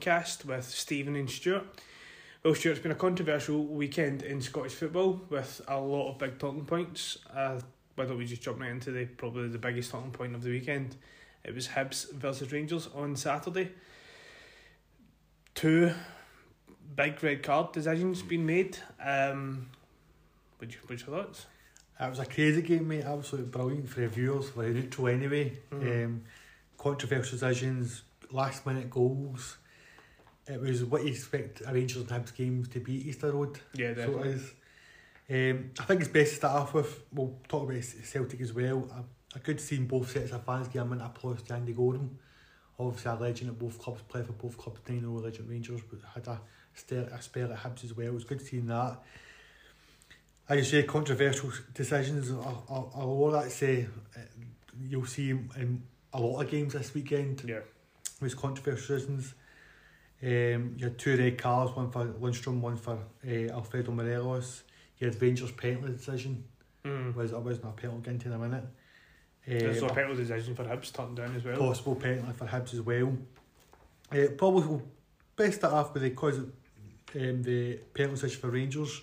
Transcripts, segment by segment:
podcast with Stephen and Stuart. Well, Stuart, it's been a controversial weekend in Scottish football with a lot of big talking points. Uh, why don't we just jump right into the probably the biggest talking point of the weekend? It was Hibs versus Rangers on Saturday. Two big red card decisions being made. Um, what's your, what's your thoughts? It was a crazy game, mate. Absolutely brilliant for the viewers, very neutral anyway. Mhm. Um, controversial decisions, last minute goals. It was what you expect a Rangers and Hibs game to be at Easter Road. Yeah, So it definitely. Um, I think it's best to start off with. We'll talk about Celtic as well. I, I could see both sets of fans give a minute of applause to Andy Goram. Obviously, a legend at both clubs, played for both clubs. I know legend Rangers, but had a, spell, a spell at Hibs as well. It was good seeing that. As you say, controversial decisions. A, lot of that say uh, you'll see in a lot of games this weekend Yeah. was controversial decisions. Um, you had two red cards, one for Lundstram, one for uh, Alfredo Morelos. You had Rangers penalty decision, Mm. was it wasn't a penalty into in a minute. There's Uh, a penalty decision for Hibs turned down as well. possible penalty for Hibs as well. Uh, probably will best start off with the cause of, um, the penalty decision for Rangers.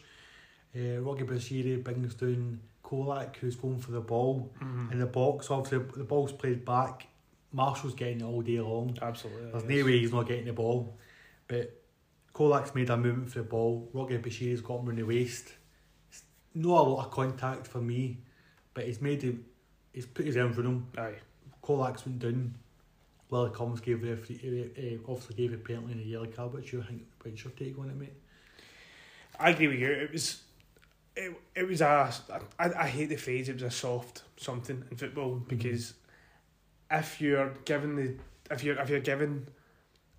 Uh, Rocky Bushiri brings down Colak, who's going for the ball Mhm. in the box. Obviously, the ball's played back. Marshall's getting it all day long. Absolutely. There's yes. no way he's not getting the ball. But Colak's made a movement for the ball. Rocky Bushiri's got him on the waist. It's not a lot of contact for me, but he's made him. He's put his arm for him. Aye. Colak's went down. Willie Collum gave the free, uh, obviously gave a penalty in a yellow card. What's your think? What's your take on it, mate? I agree with you. It was, it, it was a. I, I hate the phrase. It was a soft something in football because if you're given the if you're if you're given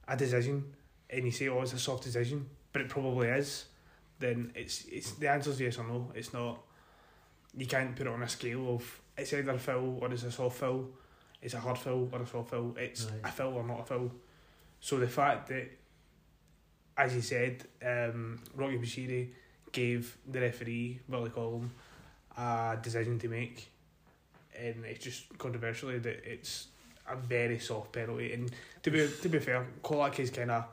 a decision and you say oh it's a soft decision, but it probably is, then it's it's the answer's yes or no. It's not. You can't put it on a scale of it's either a foul or it's a soft foul. It's a hard foul or a soft foul. It's Right. a foul or not a foul. So the fact that, as you said, um, Rocky Bushiri gave the referee Willie Collum a decision to make, and it's just controversially that it's a very soft penalty. And to be to be fair, Colak is kind of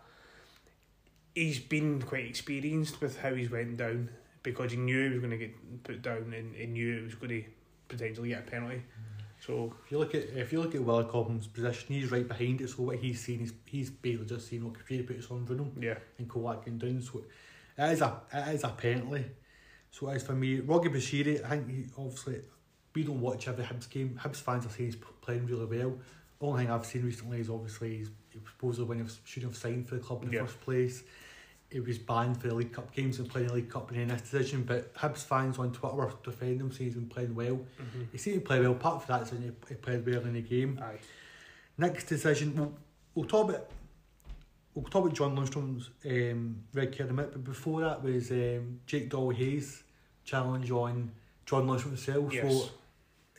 he's been quite experienced with how he's went down because he knew he was going to get put down and he knew it was going to potentially get a penalty. So If you look at if you look at Willie Collum's position, he's right behind it. So what he's seen is he's basically just seen what Kafiri put his arm for him. yeah, and Colak going down. So it is a it is a penalty. So as for me. Rocky Bushiri, I think he obviously we don't watch every Hibs game. Hibs fans are saying he's playing really well. The only thing I've seen recently is obviously he's he supposedly when he shouldn't have signed for the club in the Yeah. first place. He was banned for the League Cup games and playing the League Cup in this decision. But Hibs fans on Twitter were defending him, saying he's been playing well. mm-hmm. He seemed to play well. Part of that is he, he played well in the game. aye, Next decision, we'll, we'll talk about we'll talk about John Lundstram's um, red card a minute, but before that was um, Jake Doyle-Hayes challenge on John Lundstram himself. yes, So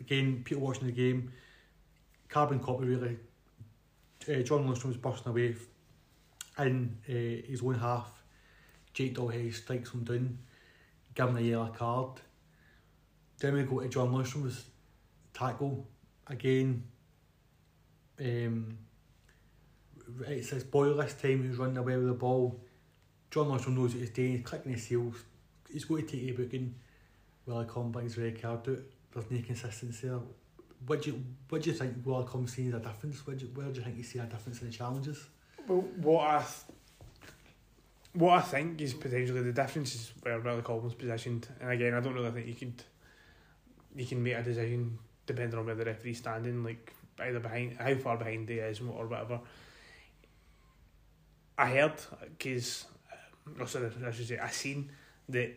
again, people watching the game, carbon copy really. Uh, John Lundstram was bursting away in uh, his own half. Jake Hayes strikes him down, give him a yellow card. Then we go to John Lundstram's tackle again. Um, it says Boyle this time who's running away with the ball. John Lundstram knows what he's doing, he's clicking his heels. He's going to take a booking. Willie Collum brings red card out. There's no consistency there. What do you what do you think Willie Collum sees a difference? Where do you, where do you think you see a difference in the challenges? Well, what I th- what I think is potentially the difference is where Willie Collum positioned, and again, I don't really think you could you can make a decision depending on where the referee's standing, like either behind how far behind he is or whatever. I heard because, uh, or sorry, I should say, I seen that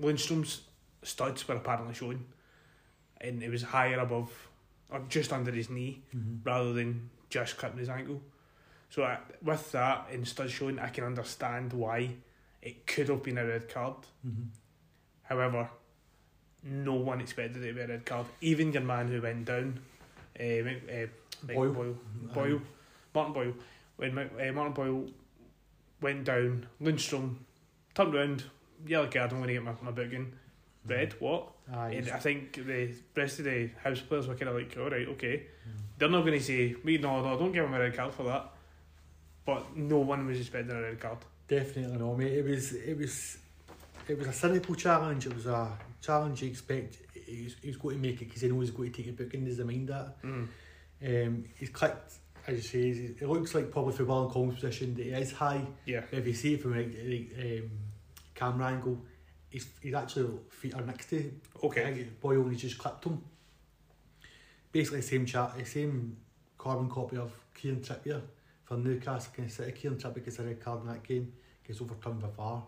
Lundstram's studs were apparently showing, and it was higher above or just under his knee Mm-hmm. rather than just cutting his ankle. So I, with that and studs showing, I can understand why it could have been a red card. Mm-hmm. However, no one expected it to be a red card. Even your man who went down, uh, uh, Boyle. Boyle, Boyle, Martin Boyle, when uh, Martin Boyle went down, Lundstram turned round, yellow card, I'm going to get my, my booking. red, what? Aye, And I think the rest of the house players were kind of like, all right, okay. Mm. They're not going to say, me, no, no, don't give him a red card for that. But no one was expecting a red card. Definitely no, mate. It was it was it was a cynical challenge. It was a challenge you expect he's, he's going to make it because he knows he's going to take a booking. Does he mind that? Mm. Um, he's clicked, as you say. It looks like probably for William Collum's position that he is high. Yeah. If you see it from like um, camera angle, his he's actually feet are next to him. Okay. And he's just clipped him. Basically, same chat, the same carbon copy of Kieran Trippier for Newcastle against City. Kieran Trippier gets a red card in that game, gets overturned by VAR.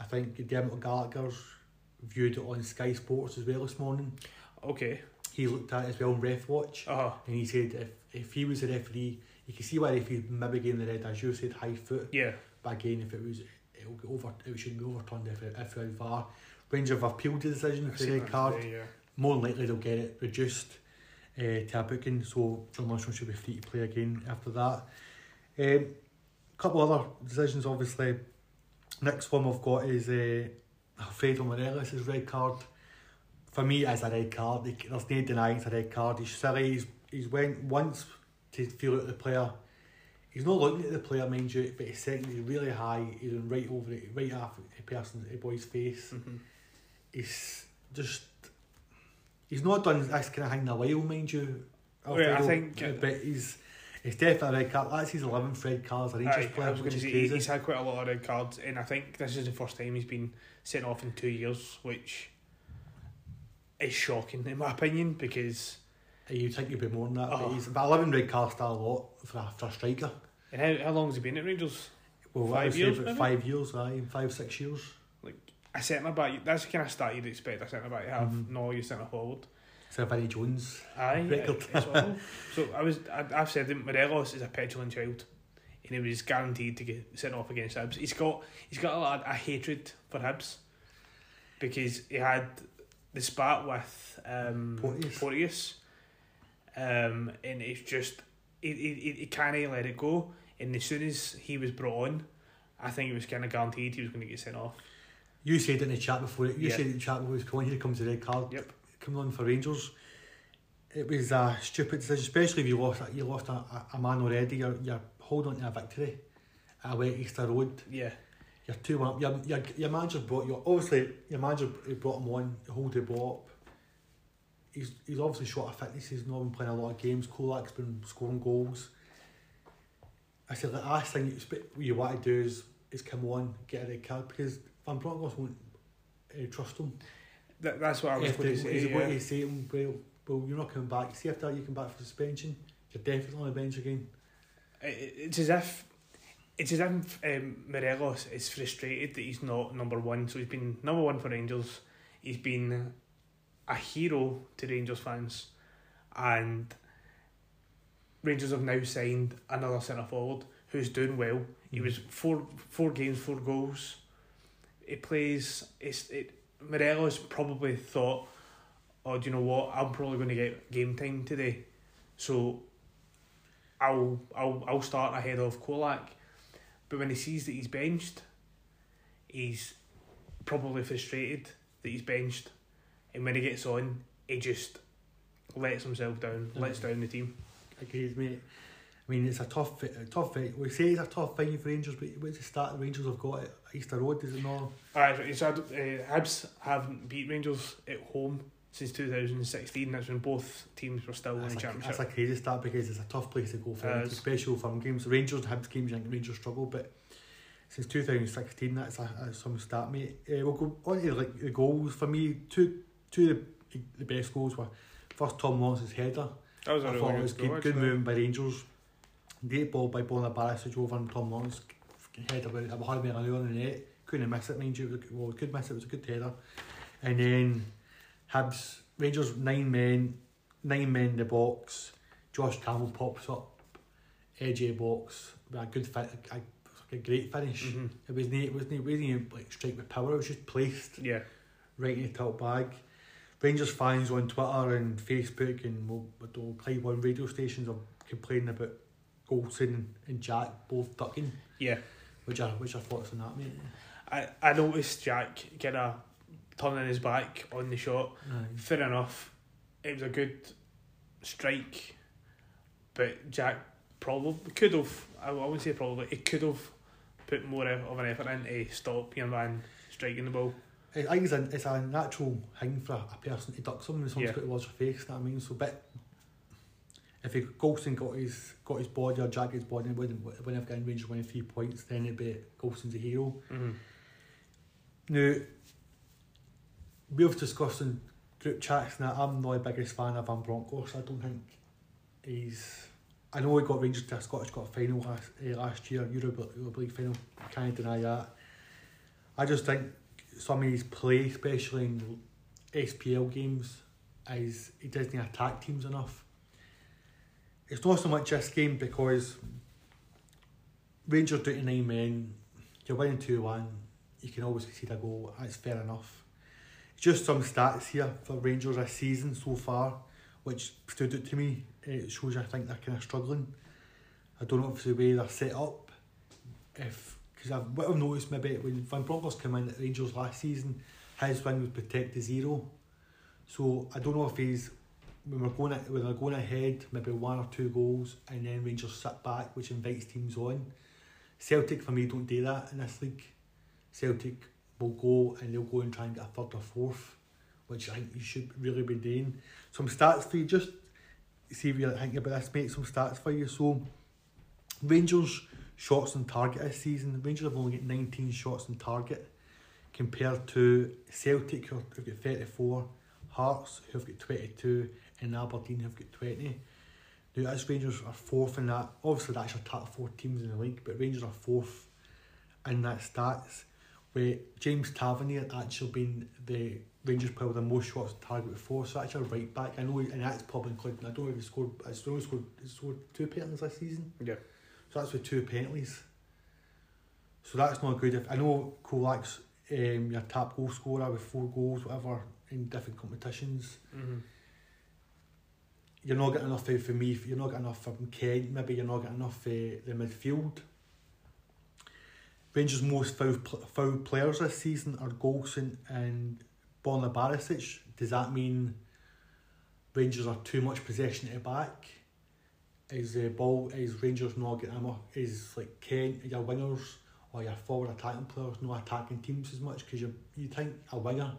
I think Dermot Gallagher's viewed it on Sky Sports as well this morning. Okay. He looked at it as well on Ref Watch Uh-huh. and he said if, if he was a referee, you can see why if he maybe gave the red, as you said, high foot. Yeah. But again, if it was, it'll get over, it should be overturned if it, if it VAR. Rangers have appealed the decision for the red card today, yeah. more than likely they'll get it reduced uh, to a booking, so John Lundstram should be free to play again after that. A um, couple other decisions, obviously. Next one we've got is uh, Alfredo Morelos' red card. For me, it's a red card. There's no denying it's a red card. He's silly. He's, he's went once to feel out the player. He's not looking at the player, mind you, but he's second. He's really high. He's right over it, right after the person, the boy's face Mhm. he's just he's not done this kind of thing in a while, mind you. Right, I think- but he's he's definitely a red card. That's his eleventh red cards as a Rangers Aye, I player, was which is say crazy. he's had quite a lot of red cards, and I think this is the first time he's been sent off in two years, which is shocking in my opinion because. You'd think he'd be more than that, but Oh. he's but eleven red cards still a lot for a, for a striker. And how, how long has he been at Rangers? Well, Five I would say years, five years, aye, five six years. A centre back, that's the kind of start you'd expect a centre back to have. Mhm. No, you centre forward. So Vinnie Jones, Aye, Record. it's awful. So I was, I, I've said that Morelos is a petulant child, and he was guaranteed to get sent off against Hibs. He's got, he's got a lot of a hatred for Hibs, because he had the spat with um, Porteous. Porteous, um, and it's just he, he, he- he can't let it go. And as soon as he was brought on, I think it was kind of guaranteed he was going to get sent off. You said in the chat before it. You Yeah. said in the chat before he was coming. Here to comes the red card. Yep. Coming on for Rangers. It was a stupid decision, especially if you lost you lost a, a, man already. You're you're holding on to a victory away Easter Road. Yeah, You're two one up. Your, your, your manager brought you. Obviously, your manager brought him on, hold the ball up. He's he's obviously short of fitness. He's not been playing a lot of games. Colak's been scoring goals. I said the last thing you, you want to do is is come on, get a red card because Van Bronckhorst won't uh, trust him. that, that's what I was If going they- to say. he's going yeah. to say to him, well, well, you're not coming back. See after you come back for suspension, you're definitely on the bench again. It- it's as if it's as if um, Morelos is frustrated that he's not number one. So he's been number one for Rangers. He's been a hero to Rangers fans, and Rangers have now signed another centre forward who's doing well. He was four four games, four goals. He plays. It's it. Morelos probably thought, "Oh, do you know what? I'm probably going to get game time today, so I'll I'll I'll start ahead of Colak." But when he sees that he's benched, he's probably frustrated that he's benched, and when he gets on, he just lets himself down, lets mm. down the team. Agreed, mate. I mean, it's a tough, a tough fight. We say it's a tough fight for Rangers, but what's the start the Rangers have got at Easter Road? Is it not? Alright, so uh, Hibs haven't beat Rangers at home since 2016. That's when both teams were still in That's the a, championship. that's a crazy start because it's a tough place to go for, Uh, uh, especially from games. Rangers and Hibs games, I think Rangers struggle, but since 2016, that's a, a some start, mate. Uh, we'll go on to like the goals. For me, two two of the, the best goals were first Tom Lawrence's header. that was a I really thought good it was goal, good, good movement by Rangers. Great ball by Borna Barisic over and Tom Lawrence head about about er 100 metre earlier in the net. Couldn't miss it, mind you. It was Well, could miss it, it was a good header. And then Hibs, Rangers, nine men, nine men in the box. Josh Campbell pops up, edge of box, with a good fit, a, a, great finish. Mhm. It was neat, it wasn't, it wasn't like strike with power, it was just placed Yeah, right in the top bag. Rangers fans on Twitter and Facebook and well, Clyde One radio stations are complaining about Goldson and Jack both ducking. yeah. Which are which are thoughts on that, mate? I, I noticed Jack kind of turning his back on the shot. Aye. Fair enough. It was a good strike, but Jack probably could have. I wouldn't say probably. He could have put more of an effort in to stop your man striking the ball. I think it's a, it's a natural thing for a person to duck someone when someone's Yeah. got towards your face, you know what I mean? So, but if he Goldson got his got his body or Jack his body and wouldn't wouldn't have gotten Rangers winning three points, then it'd be Goldson's a hero. Mm-hmm. Now, we've discussed in group chats now I'm not the biggest fan of Van Bronckhorst. I don't think he's. I know he got Rangers to a Scottish Cup final last, uh, last year, Europa, Europa League final. Can't deny that. I just think some of his play, especially in SPL games, is he doesn't attack teams enough. It's not so much this game because Rangers do to nine men, you're winning 2 1, you can always concede a goal, that's fair enough. Just some stats here for Rangers this season so far, which stood out to me. Eh, it shows I think they're kind of struggling. I don't know if it's the way they're set up. If because I've what I've noticed maybe when Van Bronckhorst came in at Rangers last season, his win was protect the zero. So I don't know if he's when we're going when they're going ahead, maybe one or two goals, and then Rangers sit back, which invites teams on. Celtic for me don't do that in this league. Celtic will go and they'll go and try and get a third or fourth, which I think you should really be doing. Some stats for you, just see if you're thinking about this, mate. Some stats for you. So, Rangers shots on target this season. Rangers have only got 19 shots on target compared to Celtic, who have got 34, Hearts, who have got 22, and Aberdeen, have got 20. Now, as Rangers are fourth in that, obviously that's your top four teams in the league, but Rangers are fourth in that stats, where James Tavernier actually been the Rangers player with the most shots target with four, so actually right back. I know, and that's probably including, I don't know if he scored, I still scored, scored two penalties this season. Yeah. So that's with two penalties. So that's not good. If I know Colak's um, your top goal scorer with four goals, whatever, in different competitions. Mm-hmm. You're not getting enough for me. You're not getting enough from Kent. Maybe you're not getting enough for the midfield. Rangers' most foul, foul players this season are Goldson and Borna Barisic. Does that mean Rangers are too much possession at the back? Is the ball is Rangers not getting enough? Is like Kent your wingers or your forward attacking players not attacking teams as much? Because you you think a winger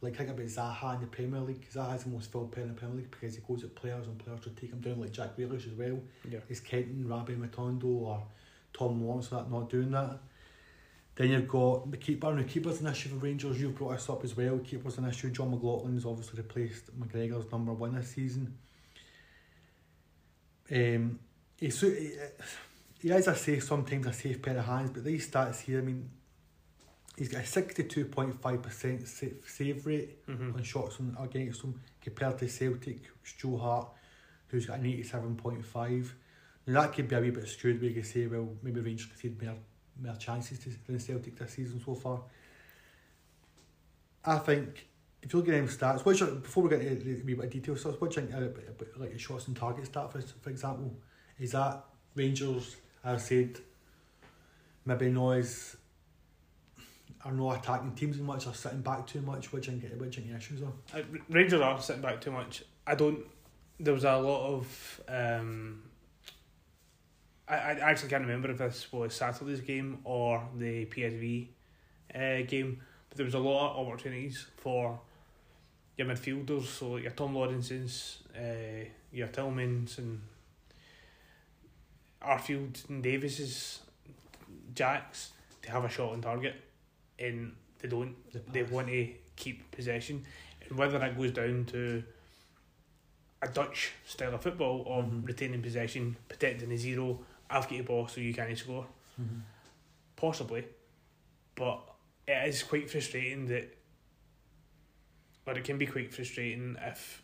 like think about Zaha in the Premier League. Zaha has the most filled pen in the Premier League because he goes at players and players will take him down like Jack Grealish as well. Yeah. Is Kenton, Rabbi Matondo or Tom Lawrence that not doing that? Then you've got the keeper. Now keeper's an issue for Rangers. You've brought us up as well. Keeper's an issue. Jon McLaughlin's obviously replaced McGregor's number one this season. Um, he, so- he, he is, I say, sometimes a safe pair of hands, but these stats here, I mean, he's got a 62.5% sa- save rate Mm-hmm. on shots on, against him compared to Celtic, Joe Hart, who's got an 87.5. Now that could be a wee bit skewed where you could say, well, maybe Rangers conceded more, more chances to, than Celtic this season so far. I think, if you look at them stats, which are, before we get into the wee bit of detail stuff, what do you think about, about like a shots on target stat, for, for example? Is that Rangers, as I said, maybe not as are not attacking teams as much or sitting back too much, which I think, which the issues are. Uh, Rangers are sitting back too much. I don't. There was a lot of. Um, I, I actually can't remember if this was Saturday's game or the PSV uh, game, but there was a lot of opportunities for your midfielders, so your Tom Lawrence's, uh, your Tillmans and Arfield and Davis's, Jacks to have a shot on target, and they don't The they want to keep possession, and whether that goes down to a Dutch style of football of Mhm. retaining possession, protecting the zero, I've got the ball so you can't score, Mhm. possibly, but it is quite frustrating that, or it can be quite frustrating if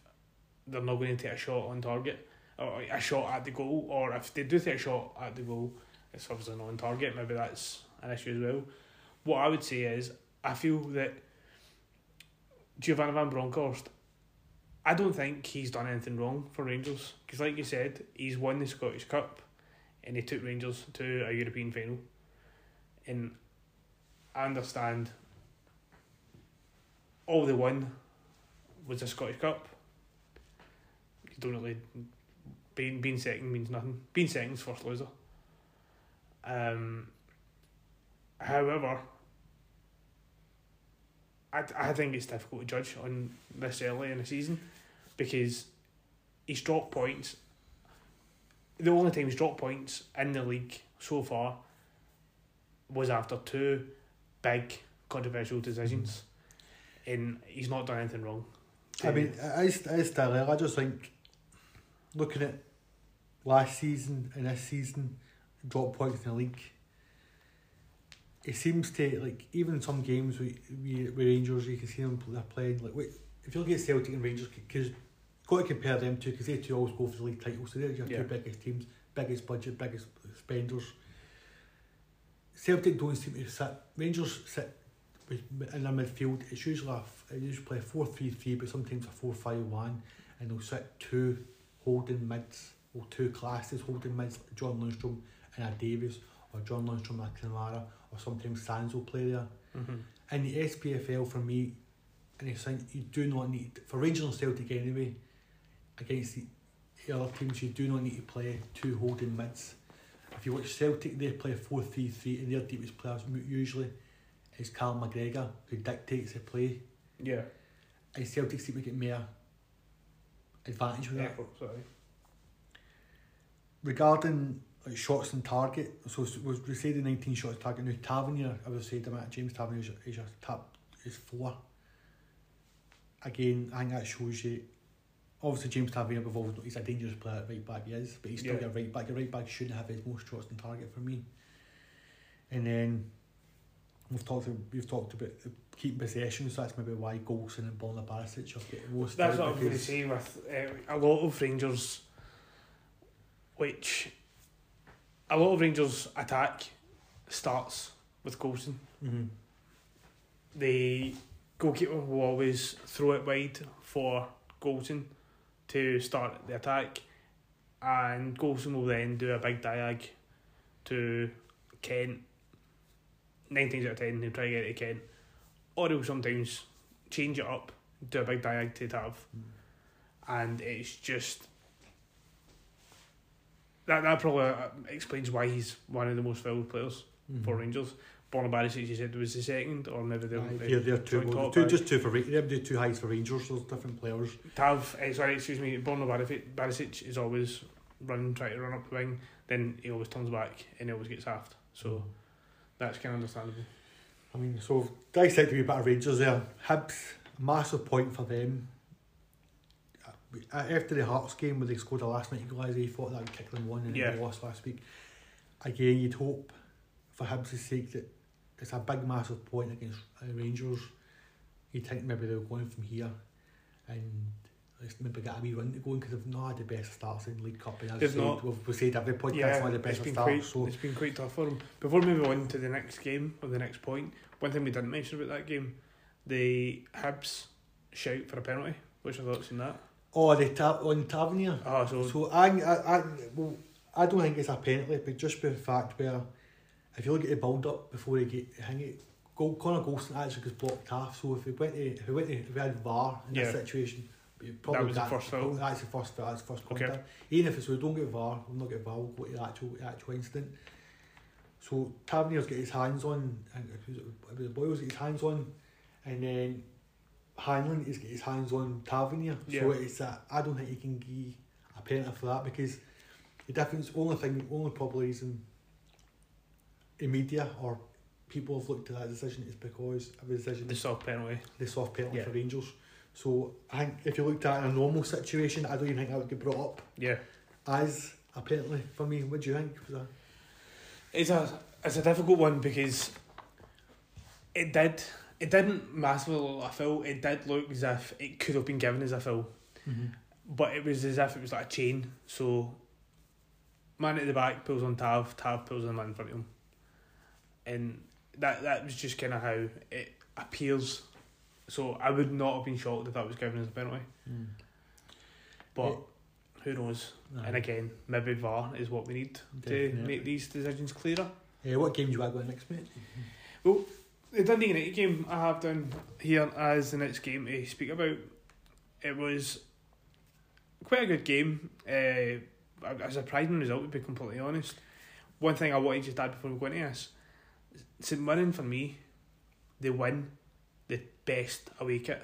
they're not going to take a shot on target or a shot at the goal, or if they do take a shot at the goal, it's obviously not on target. Maybe that's an issue as well. What I would say is, I feel that Giovanni Van Bronckhorst, I don't think he's done anything wrong for Rangers because, like you said, he's won the Scottish Cup and he took Rangers to a European final. And I understand all they won was the Scottish Cup. You don't really being being second means nothing. Being second's first loser. Um. However, I I think it's difficult to judge on this early in the season because he's dropped points. The only time he's dropped points in the league so far was after two big controversial decisions, mm. and he's not done anything wrong. I mean, it is, it is still. I just think looking at last season and this season, drop points in the league. It seems to like even in some games with, with Rangers, you can see them they're playing like wait, if you look at Celtic and Rangers, because got to compare them two because they two always go for the league title, so they're your Yeah. two biggest teams, biggest budget, biggest spenders. Celtic don't seem to sit. Rangers sit in their midfield. It's usually a, they usually play four three three, but sometimes a four five one, and they'll sit two holding mids or two classes holding mids, John Lundstram and a Davis, or John Lundstram and a or sometimes Sands will play there. Mm-hmm. In the SPFL for me, and I think you do not need for Rangers and Celtic anyway. Against the, the other teams, you do not need to play two holding mids. If you watch Celtic, they play a 4 3 3, and their deepest players usually is Carl McGregor, who dictates the play. Yeah. And Celtic seem to get more advantage with Yeah. that. Sorry. Regarding like, shots on target, so was we say the 19 shots target now, Tavernier, I would say the amount James Tavernier is, is your top is four. Again, I think that shows you. Obviously, James Tavernier, we've always he's a dangerous player at right back, he is, but he's still Yeah. your right back. Your right back shouldn't have his most shots on target for me. And then we've talked we've talked about the keeping possession, so that's maybe why Goldson and Borna Barisic are getting most. That's what I'm going to say with uh, a lot of Rangers, which a lot of Rangers attack starts with Goldson. Mhm. The goalkeeper will always throw it wide for Goldson to start the attack, and Goldson will then do a big diag to Kent. Nine times out of ten, he'll try to get it to Kent, or he'll sometimes change it up, do a big diag to Tav and it's just that that probably uh, explains why he's one of the most valued players Mhm. for Rangers. Borna Barisic, you said was the second, or maybe the, Aye, the they're, they're two, well, two just two for Ra- they're the two highs for Rangers. Those different players. Tav. Uh, sorry, excuse me. Borna Barisic, Barisic is always running, trying to run up the wing. Then he always turns back and he always gets halved. So that's kind of understandable. I mean, so dissecting a bit of Rangers there. Hibs, massive point for them. Uh, After the Hearts game where they scored a last night equaliser, you thought that would kick them one and Yeah. they lost last week. Again, you'd hope for Hibs' sake that it's a big, massive point against uh, Rangers. You'd think maybe they were going from here and let's maybe get a wee run to go because they've not had the best starts in League Cup. And as said, not. We've, we've said every podcast yeah, not the best starts. quite So it's been quite tough for them. Before moving on to the next game or the next point, one thing we didn't mention about that game, the Hibs shout for a penalty. What's your thoughts on that? Oh, the ta- on Tavernier. Oh, so, So I, I, I, well, I don't think it's a penalty, but just by the fact where if you look at the build up before they get hang it, Go, Connor Goldson actually gets blocked half. So if we went to, if we went to, if we had VAR in Yeah. this situation, probably was the first foul. That's the first foul. That's the first Okay. contact. Even if it's we don't get VAR, we'll not get VAR. We'll go to the actual the actual incident. So Tavernier's got his hands on, and it, it was Boyle's got his hands on, and then Hanlon has got his hands on Tavernier. So Yeah. it's a, I don't think you can give a penalty for that because the difference, only thing, only probably reason in media or people have looked at that decision is because of the decision, the soft penalty. the soft penalty Yeah. for Rangers. So I think if you looked at it in a normal situation, I don't even think that would get brought up Yeah. as a penalty for me. What do you think? Was that? It's a it's a difficult one because it did it didn't massively look like a foul. It did look as if it could have been given as a foul, mm-hmm. but it was as if it was like a chain. So man at the back pulls on Tav, Tav pulls on the man in front of him, and that that was just kind of how it appears. So I would not have been shocked if that was given as a penalty, mm. but Yeah. who knows? Aye. And again, maybe VAR is what we need to make these decisions clearer. Yeah, what game do you want to go next, mate? The Dundee United game I have done here as the next game to speak about. It was quite a good game. Uh, a surprising result, to be completely honest. One thing I wanted to just add before we go into this St Mirren, for me, they win the best away kit.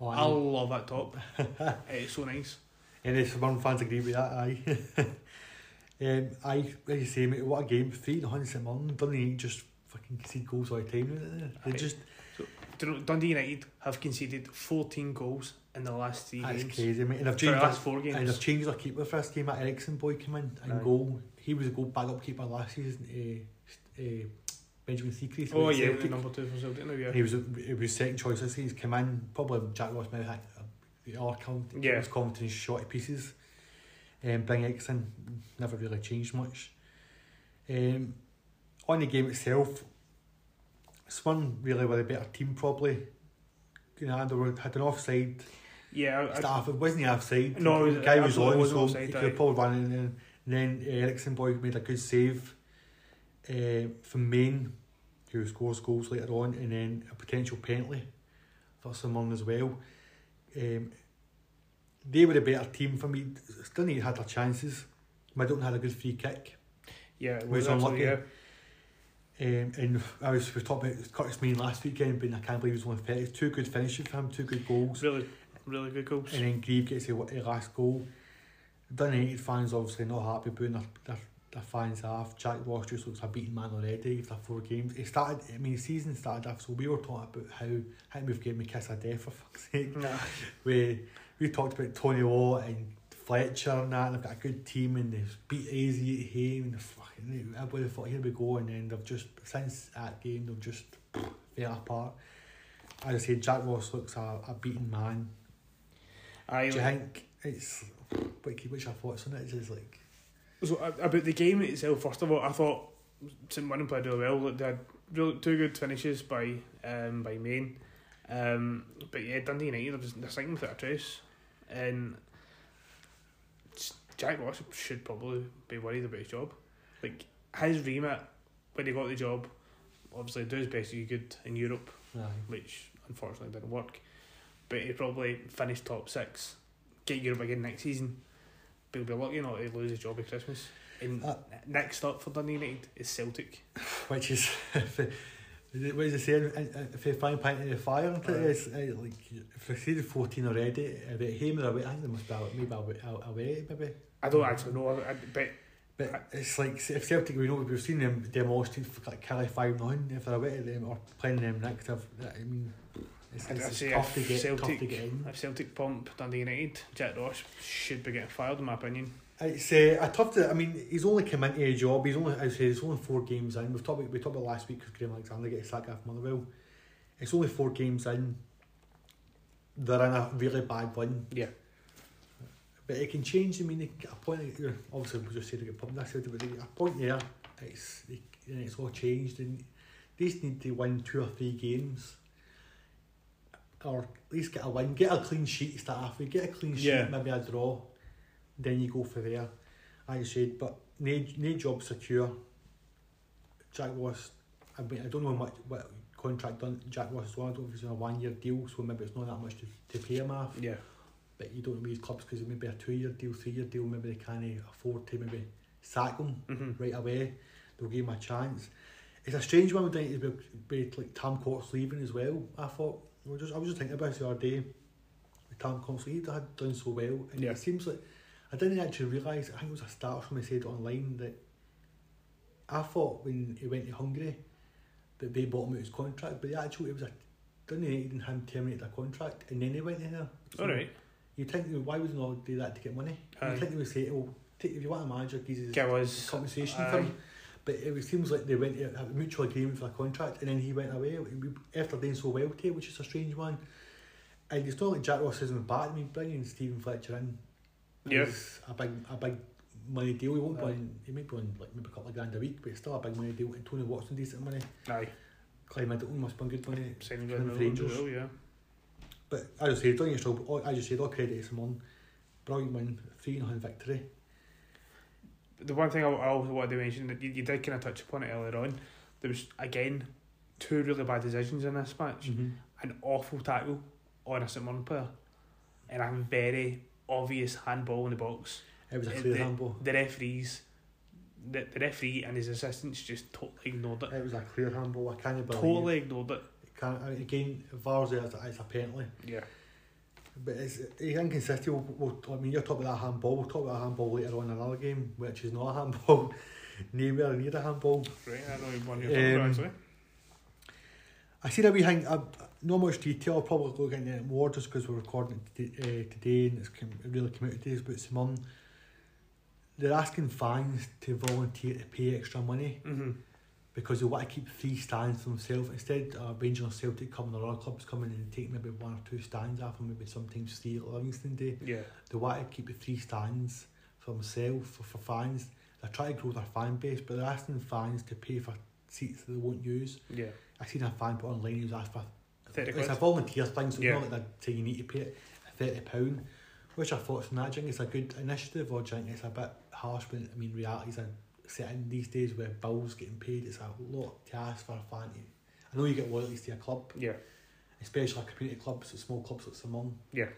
Oh, I love that top. it's so nice. And Any St fans agree with that, aye. um, I, like you say, mate, what a game. 3 0 St Mirren. Dundee just fucking concede goals all the time. They just, know, Dundee United have conceded 14 goals in the last three that's games. crazy, mate. And they've the changed, last four and they've changed their keeper for this game. Eriksson boy came in and Aye. goal. He was a goal backup keeper last season. Uh, uh, Benjamin Siegrist. Oh yeah, the number two for Celtic now, yeah. He was a, it was second choice this season. He's come in probably Jack Ross maybe had the other count. Yeah. His confidence shot to pieces. Um, Bring Exon never really changed much. Um, on the game itself, Swin really were a better team probably. You know, they were, had an offside Yeah, I, I, staff. It wasn't the offside. No, the guy was on, so offside, he could probably run in. And then Eriksson boy made a good save uh, from Main, who scores goals later on, and then a potential penalty for someone as well. Um, they were a better team for me. Still need had their chances. Middleton had a good free kick. yeah, it Was was absolutely, yeah. Um, and I was we talking about Curtis Main last weekend, but I can't believe he was only 30. Two good finishes for him, two good goals. Really, really good goals. And then Greive gets the, the last goal. Dun United fans obviously not happy booing their, their, their fans off. Jack Ross just looks a beaten man already after four games. It started, I mean, the season started off, so we were talking about how, how we've given me kiss of death for fuck's sake. Nah. We, we talked about Tony Law and Fletcher and that, and they've got a good team and they've beat AZ at home and fucking, have thought, here we go, and then they've just, since that game, they've just fell apart. As I said, Jack Ross looks a, a beaten man. I Do you think it's what what's your thoughts on it? It's just like So about the game itself, first of all, I thought St Mirren played really well. They had real, two good finishes by um by Main, um, but yeah, Dundee United are just they're sinking without a trace, and Jack Ross should probably be worried about his job. Like his remit when he got the job, obviously do his best he could in Europe, aye. which unfortunately didn't work. But he probably finished top six, get Europe again next season. But he'll be lucky not to lose his job at Christmas. And Uh, next up for Dundee United is Celtic. which is what is it saying? If they find a pint in the fire, isn't it? It's uh, like if they see the fourteen already, about him or away, I think they must be about- maybe away, away maybe. I don't actually know, I, but But it's like if Celtic, we know we've seen them demolished for like Kelly five nine. If they're away to them or playing them next, they've, I mean, it's, I'd it's, say tough to get tough to Celtic- get in. if Celtic pump Dundee United, Jack Ross should be getting fired in my opinion. It's uh, a tough to. I mean, he's only come into a job. He's only. I say he's only four games in. We've talked. About, we talked about last week because Graham Alexander gets sacked off Motherwell. It's only four games in. They're in a really bad one. Yeah. But it can change. I mean, they get a point. Obviously, we just said they get pumped. That's it. But they get a point there. It's they, and it's all changed, and they just need to win two or three games. Or at least get a win, get a clean sheet. Start off with, get a clean sheet, Yeah. maybe a draw then you go for there. Like I said, but no, no job secure. Jack was. I mean, I don't know what what contract done Jack Ross is on. I don't know if he's on a one year deal, so maybe it's not that much to, to pay him off. Yeah. But you don't know these clubs because maybe a two year deal, three year deal, maybe they can't afford to maybe sack him Mm-hmm. right away. They'll give him a chance. It's a strange one with United with, with like Tam Courts leaving as well. I thought we were just I was just thinking about it the other day. With Tam Courts leave, they had done so well, and Yeah. it seems like I didn't actually realise. I think it was a start from I said online that I thought when he went to Hungary that they bought him out his contract, but actually it was a didn't and him terminate their contract, and then they went there. So All right. You think why would not do that to get money? Aye. You think they would say, "Oh, take, if you want a manager, give us Give us compensation aye. for him. But it seems like they went to have a mutual agreement for a contract and then he went away after doing so well to which is a strange one. And it's not like Jack Ross isn't bad. I mean, bringing Steven Fletcher in Yeah. is a big, a big money deal. He won't be on, he might be on like maybe a couple of grand a week, but it's still a big money deal. And Tony Watson, decent money. Aye. Clay Middleton must be on good money. Signing Plymouth with Rangers. Rangers. Well, yeah. But as I say, struggle. all- As you said, all credit to St Mirren. Brilliant win, 3 0 victory. The one thing I, I also wanted to mention that you, you did kind of touch upon it earlier on. There was again two really bad decisions in this match. Mm-hmm. An awful tackle on a St Mirren player, and a very obvious handball in the box. It was a clear the, handball. The referees, the, the referee and his assistants just totally ignored it. It was a clear handball. I can't believe. Totally ignored it. Can't, I mean, again, VAR's there, it's a, penalty. Yeah. But it's, it's inconsistent. We'll, we'll, I mean, you're talking about that handball. We'll talk about a handball later on in another game, which is not a handball. Nowhere near a handball. Right, I know one you're Um, actually. I see that we hang. Uh, not much detail. I'll probably look into it more just because we're recording it today, uh, today and it's come, it really come out today. It's about St Mirren. They're asking fans to volunteer to pay extra money Mm-hmm. Because they want to keep three stands for themselves. Instead, uh, Rangers or Celtic coming, or other clubs coming and take maybe one or two stands off, and maybe sometimes three at Livingston Day. Yeah. They want to keep the three stands for themselves, for, for fans. They're trying to grow their fan base, but they're asking fans to pay for seats that they won't use. Yeah. I seen a fan put online, he was asked for 30 it's quid. a volunteer thing, so Yeah. it's not like they say you need to pay it thirty pound. Which I thought from that, do you think it's a good initiative or do you think it's a bit harsh when I mean reality's a setting these days where bills getting paid, it's a lot to ask for a fan to I know you get loyalties to a club, Yeah. especially a community clubs, so small clubs like St Mirren. Yeah.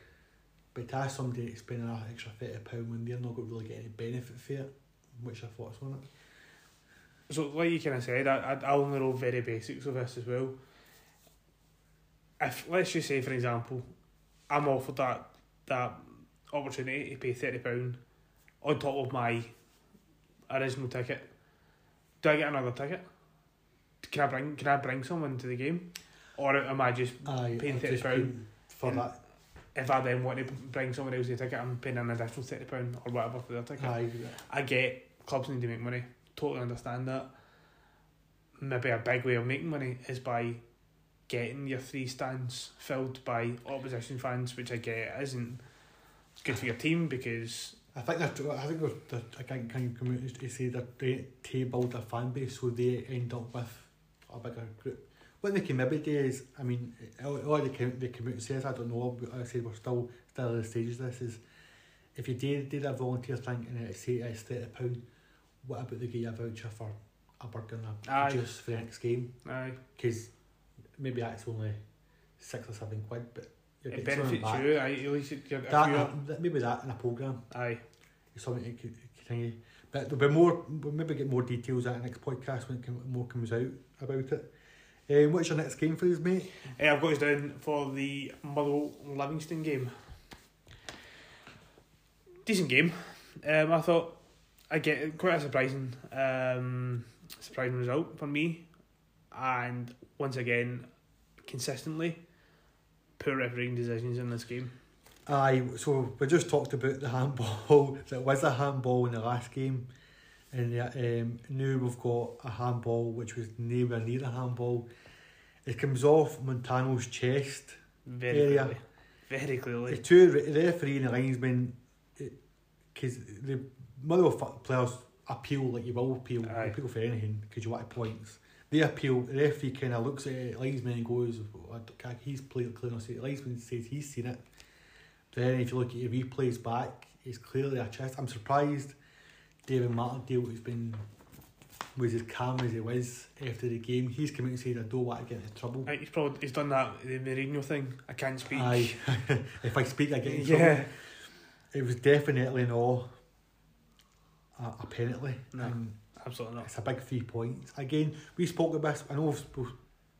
But to ask somebody to spend an extra thirty pound when they're not going to really get any benefit for it, which I thought was on it. So, like you kind of said, I, I, only know very basics of this as well. If, let's just say, for example, I'm offered that, that opportunity to pay £30 on top of my original ticket, do I get another ticket? Can I bring Can I bring someone to the game, or am I just Aye, Paying £30 for that. if I then want to bring someone else the ticket, I'm paying an additional thirty pound or whatever for their ticket. Aye, I get clubs need to make money. Totally understand that. Maybe a big way of making money is by getting your three stands filled by opposition fans, which I get isn't good for your team because I think that I think there, I can can communities to say that they to build a fan base so they end up with a bigger group. What they can maybe do is, I mean, all, the com- the community says I don't know. I said we're still still at the stages. of This is if you did did a volunteer thing and it say it's thirty pound, what about they give you a voucher for a burger and a Aye. juice for the next game? aye, Because maybe that's only six or seven quid, but it something benefits you. Aye, at least if That, uh, maybe that in a programme aye, is something c- continue. But there'll be more. We'll maybe get more details at the next podcast when it com- more comes out about it. Um, what's your next game for us, mate? Eh, I've got us down for the Motherwell Livingston game. Decent game. Um, I thought I get quite a surprising, um, surprising result for me, and once again, consistently poor refereeing decisions in this game. Aye, so we just talked about the handball. There was a handball in the last game, and um, now we've got a handball which was nowhere near a handball. It comes off Montano's chest. Very Area. clearly, very clearly. The two re- the referee and the linesman, because the Motherwell f- players appeal like you will appeal, you Aye. appeal for anything because you want points. They appeal. The referee kind of looks at it, linesman and goes, oh, "I don't care, "He's played clear enough." The linesman says he's seen it. Then if you look at your replays back, it's clearly a chest. I'm surprised David Martindale has been was as calm as he was after the game. He's come out and said, "I don't want to get into trouble." Aye, He's probably he's done that the Mourinho thing. I can't speak. Aye. if I speak, I get in trouble. yeah, It was definitely no a, a penalty. No. And absolutely not. it's a big three points. Again, we spoke about this. I know we've,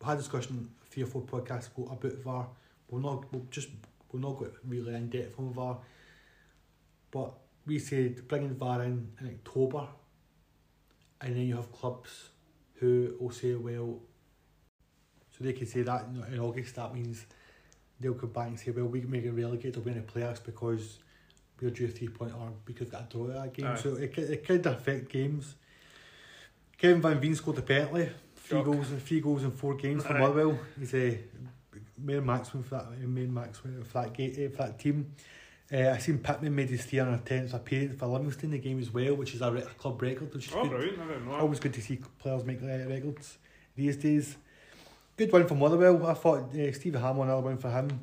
had a discussion three or four podcasts ago about VAR. We'll not we'll just we'll not go really in depth on VAR. But we said bringing VAR in in October, and then you have clubs who will say, well, so they can say that in, August. That means they'll come back and say, well, we can make it relegated or win a playoffs because we're due a three point or because we've got a draw that game. Aye. So it, it could affect games. Kevin Van Veen scored the penalty. Three Shock. goals in three goals in four games for Motherwell. He's a main maximum for that main maximum for that game for that team. Uh, I seen Pittman made his 310th appearance for Livingston in the game as well, which is a, a club record, which is Oh, good. brilliant! I don't know. Always good to see players make uh, records these days. Good win for Motherwell. I thought uh, Stevie Hammell, another win for him.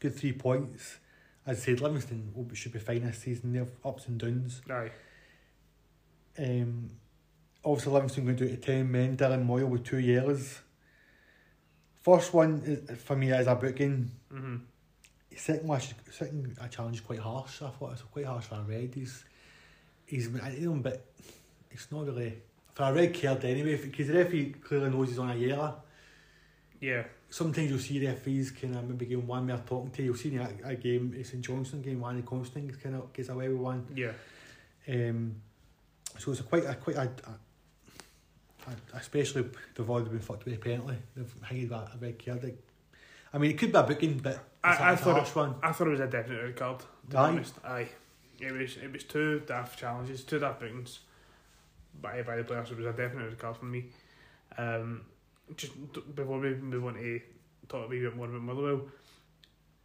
Good three points. As I said, Livingston should be fine this season. They have ups and downs. Aye, Um, obviously, Livingston going to do it to 10 men. Dylan Moyle with two yellows. first one is, for me is a booking. Mm-hmm. Second one, second a challenge is quite harsh. I thought it's quite harsh for a red. He's he's him, but it's not really for a red card anyway. Because the referee clearly knows he's on a yellow. Yeah. Sometimes you'll see referees kind of maybe getting one more talking to. You'll see in a, a game, it's in Johnson game, one the Considine kind of gets away with one. Yeah. Um, so it's a quite a quite a, a especially they've already been fucked with a penalty. They've handed a, a red card. I mean, it could be a booking, but I- it's a, I it's a thought harsh one. I thought it was a definite red card. To be honest, aye. It was it was two daft challenges, two daft bookings by by the players. It was a definite red card for me. Um, just before we move on to talk a wee bit more about Motherwell,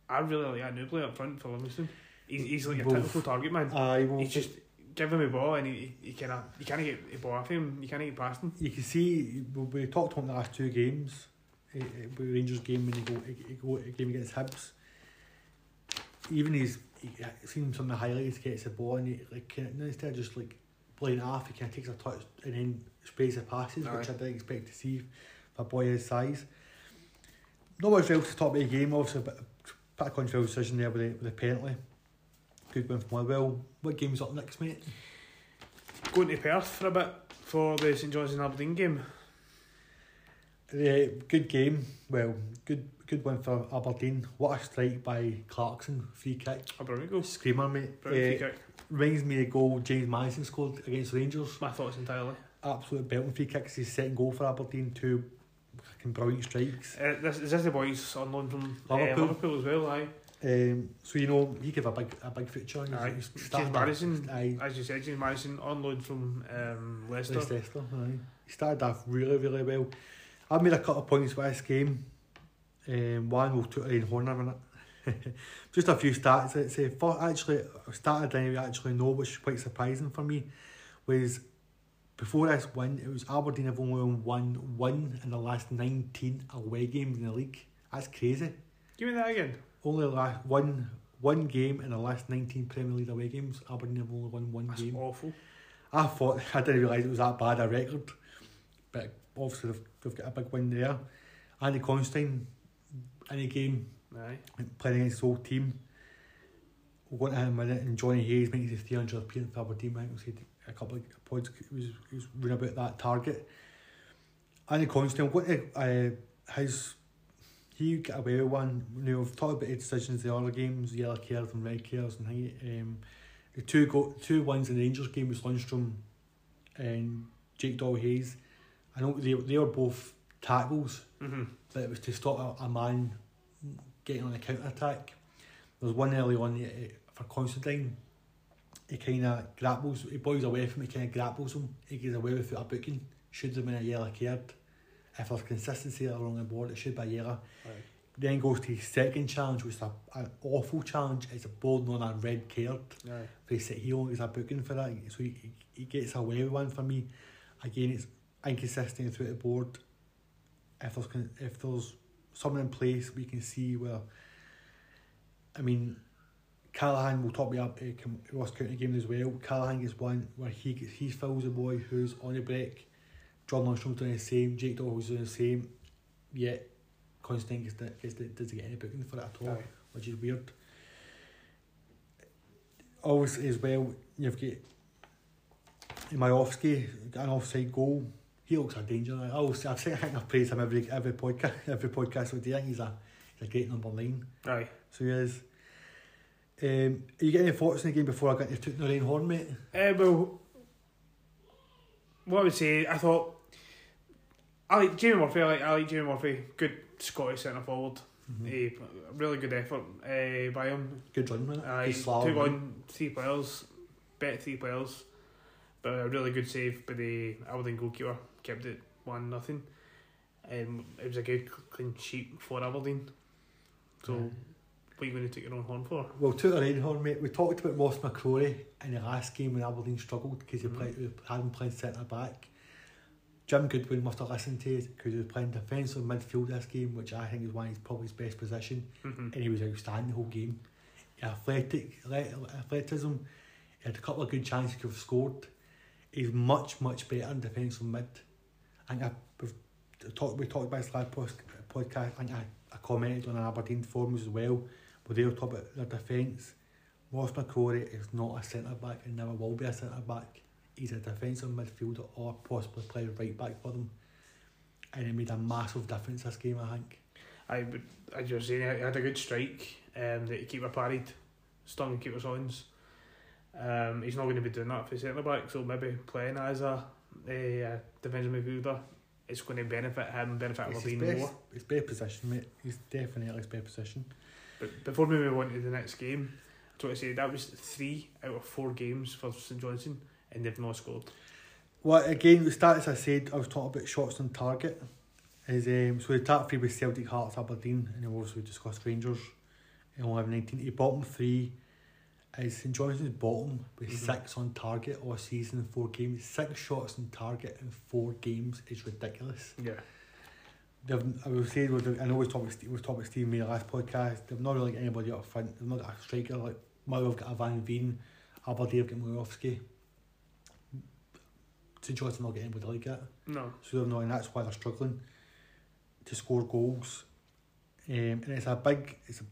I really like that new player up front for Livingston. He's, he's like a Both. technical target man. Aye, well, He's just give him a ball and he, he, he cannot you can't get the ball off him. You can't get past him. you can see we, talked about the last two games. eh, eh, Rangers game when he go he, go a game against Hibs. Even he's he, seen some of the highlights gets the ball and he like instead of just like playing off, he kind of takes a touch and then sprays the passes, which. I didn't expect to see for a boy his size. Not much else to talk about the game, obviously, but a bit of controversial decision there with the, with the penalty. Good win from Motherwell. What game's up next, mate? Going to Perth for a bit for the St John's and Aberdeen game. Yeah, good game. Well, good good win for Aberdeen. What a strike by Clarkson, free kick. A brilliant goal. Screamer, mate. Brilliant Eh, free kick. reminds me of the goal James Maddison scored against Rangers. My thoughts entirely. Absolute belting free kick. It's his second goal for Aberdeen. Two fucking brilliant strikes. Uh, this, is this the boys on loan from uh, Liverpool. Liverpool as well? Aye. Um, so you know he gave a big a big future. He's, Aye. James Maddison, Aye, as you said, James Maddison on loan from um, Leicester. Leicester. Aye. He started off really really well. I made a couple of points with this game. Um, one we'll took in Horner in it. Just a few stats. I'd say for actually started anyway. Actually, know which is quite surprising for me was before this win. It was Aberdeen have only won one in the last nineteen away games in the league. That's crazy. Give me that again. Only last one one game in the last nineteen Premier League away games. Aberdeen have only won one That's game. awful. I thought I didn't realise it was that bad a record, but obviously they've, they've got a big win there. Andy Considine in the game Aye. playing against his old team. We'll go into him in a minute, and Jonny Hayes making his 300 appearance for Aberdeen. I think we said a couple of points. He was, he was running about that target. Andy Considine, what uh, his he got away with one. You know, we've talked about his decisions in the other games, yellow cards and red cards, and he, um, the two go two ones in the Rangers game was Lundstram and Jake Doyle-Hayes. I know they they were both tackles, Mm-hmm. but it was to stop a, a man getting on a counter attack. There was one early on uh, for Considine. He kind of grapples, he boys away from him, he kind of grapples him. He gets away with it a booking. Should have been a yellow card. If there's consistency along the board, it should be a. Aye. Then goes to his second challenge, which is a, an awful challenge. It's a board on a red card. Aye. They say he only gets a booking for that, so he, he, gets away with one for me. Again, it's inconsistent through the board. If there's if there's someone in place, we can see where. I mean, Callachan will top me up. Uh, Ross County game as well. Callachan gets one where he gets, he fouls a boy who's on the break. John Lundstram's doing the same. Jake Doyle's doing the same. Yet, Considine gets, the, gets the, doesn't get any booking for it at all Aye. which is weird. Always as well, you've got Miovski, got an offside goal. He looks a danger. I always, I've said I think I've praised him every every podcast every podcast. I think he's a he's a great number nine. Aye. So he is. Um, are you getting any thoughts on the game before I get to toot the rain horn, mate? Uh, well, what I would say, I thought I like Jamie Murphy. I like I like Jamie Murphy. Good Scottish centre forward. Eh, really good effort uh, by him. Good run, man. Good slalom took on three players, bet three players, but a really good save by the Aberdeen goalkeeper. Kept it one nothing. Um, it was a good clean sheet for Aberdeen. So. What are you going to take your own horn for? Well, to the rain horn, mate. We talked about Ross McCrorie in the last game when Aberdeen struggled because he Mhm. played, he had him playing centre back. Jim Goodwin must have listened to it because he was playing defensive midfield this game, which I think is one of his probably his best position, Mm-hmm. and he was outstanding the whole game. Athletic, athleticism, he had a couple of good chances he could have scored. He's much much better in defensive mid. I think I, we've talk, we talked about this last post, podcast. I I, I commented on Aberdeen forums as well, where they'll talking about their defence. Ross McCrorie is not a centre back and never will be a centre back. He's a defensive midfielder or possibly play right back for them. And it made a massive difference this game, I think. I would, as you were saying, he had a good strike um, that keeper parried, stung keeper's horns. Um, he's not going to be doing that for centre back, so maybe playing as a, a, uh defensive midfielder, it's going to benefit him, benefit It's Aberdeen best, more. his best position, mate. He's definitely his best position. But before we move on to the next game, I just want to say that was three out of four games for St Johnstone, and they've not scored. Well, again, the stats I said, I was talking about shots on target. Is um, so the top three was Celtic, Hearts, Aberdeen, and then also we discussed Rangers in 11 19. The bottom three is St Johnstone's bottom with Mhm. six on target all season in four games. Six shots on target in four games is ridiculous. Yeah. They've, I will say, with the- I know we talked about Steve, we talked about Steve May last podcast. They've not really got anybody up front. They've not got a striker like Mother have got a Van Veen, Aberdeen have got Miovski. St Johnstone not getting anybody like that. No. So they're not, and that's why they're struggling to score goals. Um, and it's a big, it's a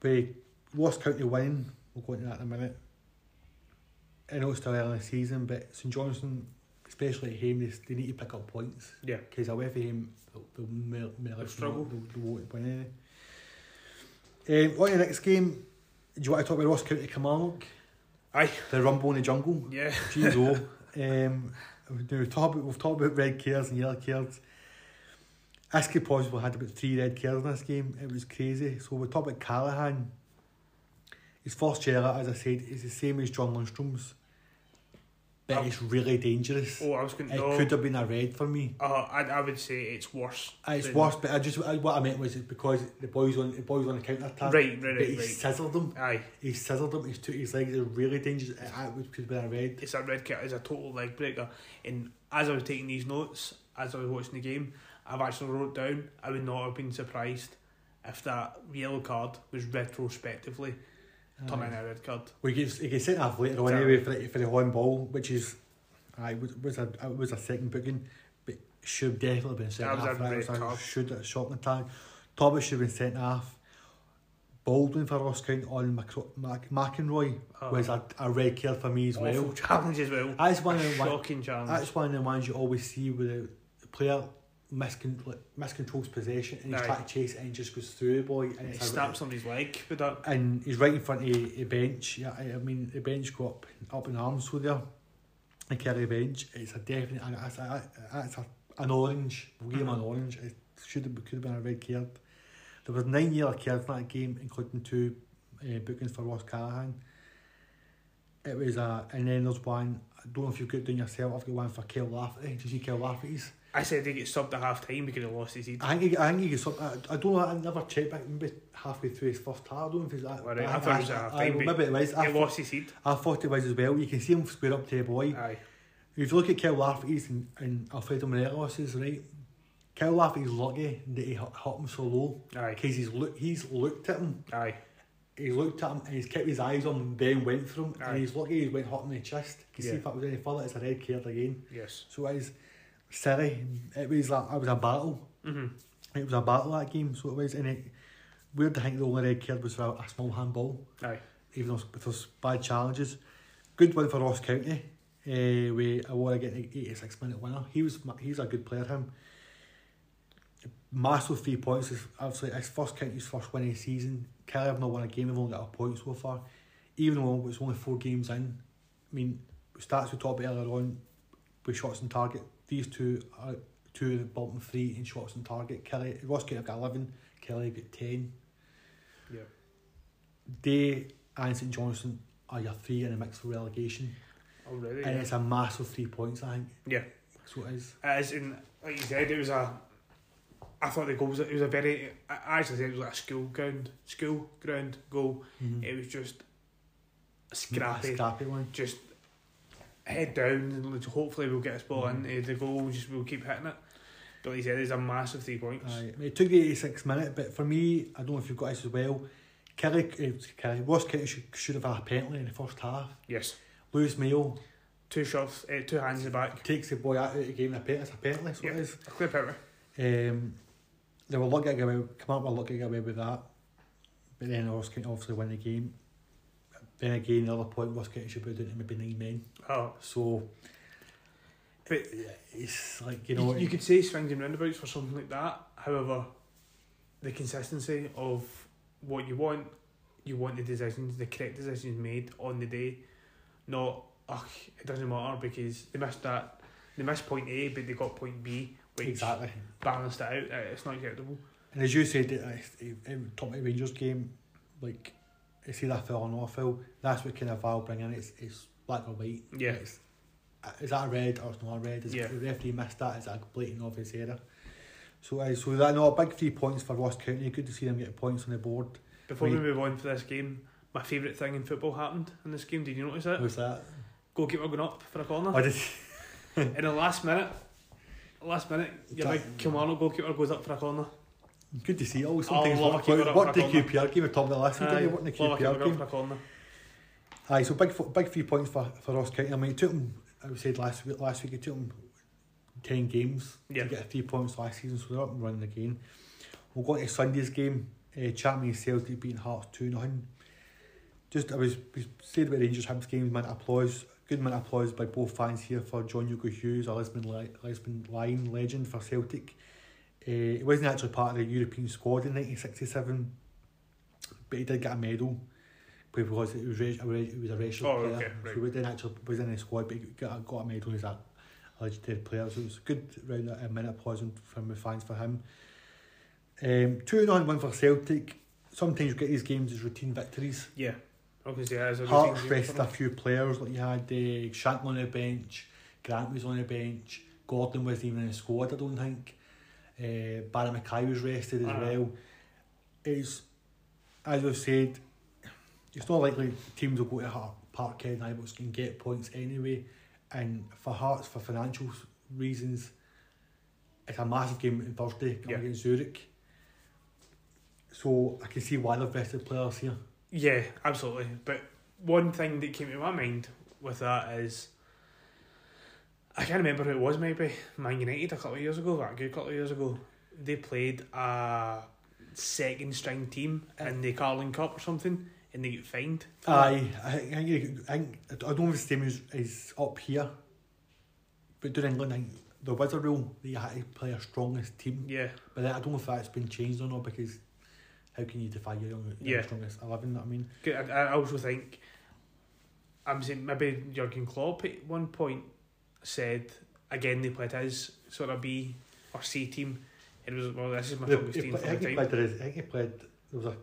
very Ross County win. We'll go into that in a minute. I know it's still early in the season, but St Johnstone, especially at home, they, need to pick up points Yeah. because away from home, they'll, they'll, they'll, they'll, They'll struggle. They'll, they'll won't win. Um, on to the next game, do you want to talk about Ross County Kilmarnock? Aye. The Rumble in the Jungle. Yeah. Jeez, oh. um, we've, talked about, we've talked about red cards and yellow cards. Iski possibly had about three red cards in this game. It was crazy. So we talk about Callachan. His first yellow, as I said, is the same as John Lundstram's. But Um, it's really dangerous. Oh, I was going to. it to. could have been a red for me. Uh, I, I would say it's worse. Uh, It's worse, but I just I, what I meant was it's because the boys on the boys on the counter attack. Right, right, But right, he right. sizzled them. Aye. He sizzled them. He's took his legs. Are really dangerous. It, it could have been a red. It's a red card. It's a total leg breaker. And as I was taking these notes, as I was watching the game, I've actually wrote down I would not have been surprised if that yellow card was retrospectively turning Aye. a red card. We get he gets sent off later on anyway for the, for the horn ball, which is, I was was a it was a second booking, but should definitely been sent off. a was a should have shot the tag. Thomas should have been sent off. Baldwin for Ross County on Macro, Mac, McEnroy Uh, was a, a red card for me as awful well. challenge as well. That's one of the one, challenge. that's one of the ones you always see with the player miscon, like, miscontrols possession and he's Aye. trying to chase it and just goes through the boy and he it's a- snaps somebody's leg with that. and he's right in front of the bench. Yeah, I I mean the bench go up up in arms with there. The bench. It's a definite. It's, a, it's a, an orange. We'll give him an Mhm. orange. It should have could have been a red card. There was nine yellow cards in that game, including two uh, bookings for Ross Callachan. It was a, and then there's one. I don't know if you've got it done yourself. I've got one for Kyle Lafferty. Did you see Kyle Lafferty's? I said he get subbed at half time because he lost his head. I think he, I think he gets up. I, I don't know. I never checked back. Maybe halfway through his first half. I don't know if it's that. Well, right, I thought it was at Maybe it was. I, He thought, lost his head. I thought it was as well. You can see him square up to a boy. Aye. If you look at Kyle Lafferty's and, and Alfredo Morelos's, right? Kyle Lafferty's lucky that he hit, him so low Aye. because he's look he's looked at him. Aye. He's looked at him and he's kept his eyes on him and then went for him. Aye. And he's lucky he went hot in the chest. You Yeah. see if that was any further, it's a red card again. Yes. So it is silly. It was like it was a battle. Mhm. It was a battle that game, so it was. And it, weird to think the only red card was for a, a small handball, Aye. even though with those bad challenges. Good win for Ross County. Uh, we award again eighty six minute winner. He was he's a good player. Him. Massive three points. Is absolutely his first county's first win of the season. Killie have not won a game. They've only got a point so far. Even though it's only four games in. I mean, stats we talked about earlier on with shots on target. These two are two of the bottom three in shots on target. Killie Ross have got eleven. Killie got ten. Yeah. They and St Johnstone are your three in a mix for relegation. Already. And yeah. it's a massive three points, I think. Yeah. So it is. As in, like you said, it was a. I thought the goal was. It was a very. I actually said it was like a school ground, school ground goal. Mm-hmm. It was just scrappy, scrappy one. just head down, and hopefully we'll get a ball Mhm. in. Uh, The goal, just we'll keep hitting it. But like you said, it's a massive three points. Aye. It took the 86 minute, but for me, I don't know if you've got this as well. Killie, Killie Ross County should, should have had a penalty in the first half. Yes. Lewis Mayo two shots, uh, two hands in the back. Takes the boy out of the game. A penalty. It's a penalty. So Yeah. it is. A clear penalty. Um, they were lucky to get away, come up with lucky to get away with that. But then Ross County obviously win the game. Then again, the other point, Ross County should be down to maybe nine men. Oh, So, But- it's like, you you, know, you could say swings and roundabouts for something like that. However, the consistency of what you want, you want the decisions, the correct decisions made on the day. Not, ugh, it doesn't matter because they missed that. They missed point A, but they got point B, which exactly. balanced it out. Uh, It's not acceptable. And as you said, in top of the Rangers game, like, it's either Phil or not Phil. That's what kind of VAR bring in. It's, it's black or white. Yeah. It's, uh, is that a red or it's not a red? Is Yeah. the referee missed that? Is that a blatant obvious error? So, uh, so that no, a big three points for Ross County. Good to see them get points on the board. Before we Right. move on for this game, my favourite thing in football happened in this game. Did you notice it? Who's that? Goalkeeper going up for a corner. I did. in the last minute, last minute, your big That- Kilmarnock goalkeeper goes up for a corner. Good to see. Always sometimes a what, keeper what, up what for the. QPR game we talked about last week. What the love a keeper QPR game? Aye, so big big three points for, for Ross County. I mean, it took them. I say last week. Last week it took them ten games Yeah. to get three points last season, so they're up and running again. We'll go to Sunday's game. Uh, Champions Celtic beating Hearts two 0 Just I was we said about Rangers Hibs game. Man applause, good man applause by both fans here for John Yogi Hughes, a Lisbon li- Lisbon Lion legend for Celtic. Uh, he wasn't actually part of the European squad in nineteen sixty seven, but he did get a medal because it was reg- a reg- he was a registered Oh, player. okay, right. So he didn't actually was in the squad, but he got a, got a medal as a legendary player. So it was a good round a minute applause from the fans for him. Um, two and one for Celtic. Sometimes you get these games as routine victories. Yeah, obviously as a Hearts routine game rested a few players like you had uh, Shankland on the bench, Grant was on the bench, Gordon wasn't even in the squad. I don't think. Uh, Barrie McKay was rested as Ah. well. It's as we've said, it's not likely teams will go to Heart Parkhead and Ibrox can get points anyway. And for Hearts, for financial reasons, it's a massive game on Thursday Yeah. against Zurich. So I can see why they've rested players here. Yeah, absolutely. But one thing that came to my mind with that is I can't remember who it was. Maybe Man United a couple of years ago, that good couple of years ago. They played a second string team in the Carling Cup or something, and they get fined. Aye, I think, I think, I think I don't know if the same as, as up here, but during in England, I think there was a rule that you had to play your strongest team, Yeah, but I don't know if that's been changed or not because how can you defy your, young, your Yeah. strongest 11? I mean. I, I also think I'm saying maybe Jurgen Klopp at one point said again they played his sort of B or C team. It was well, this is my he, team pla- for I think he played, I think he played, there was a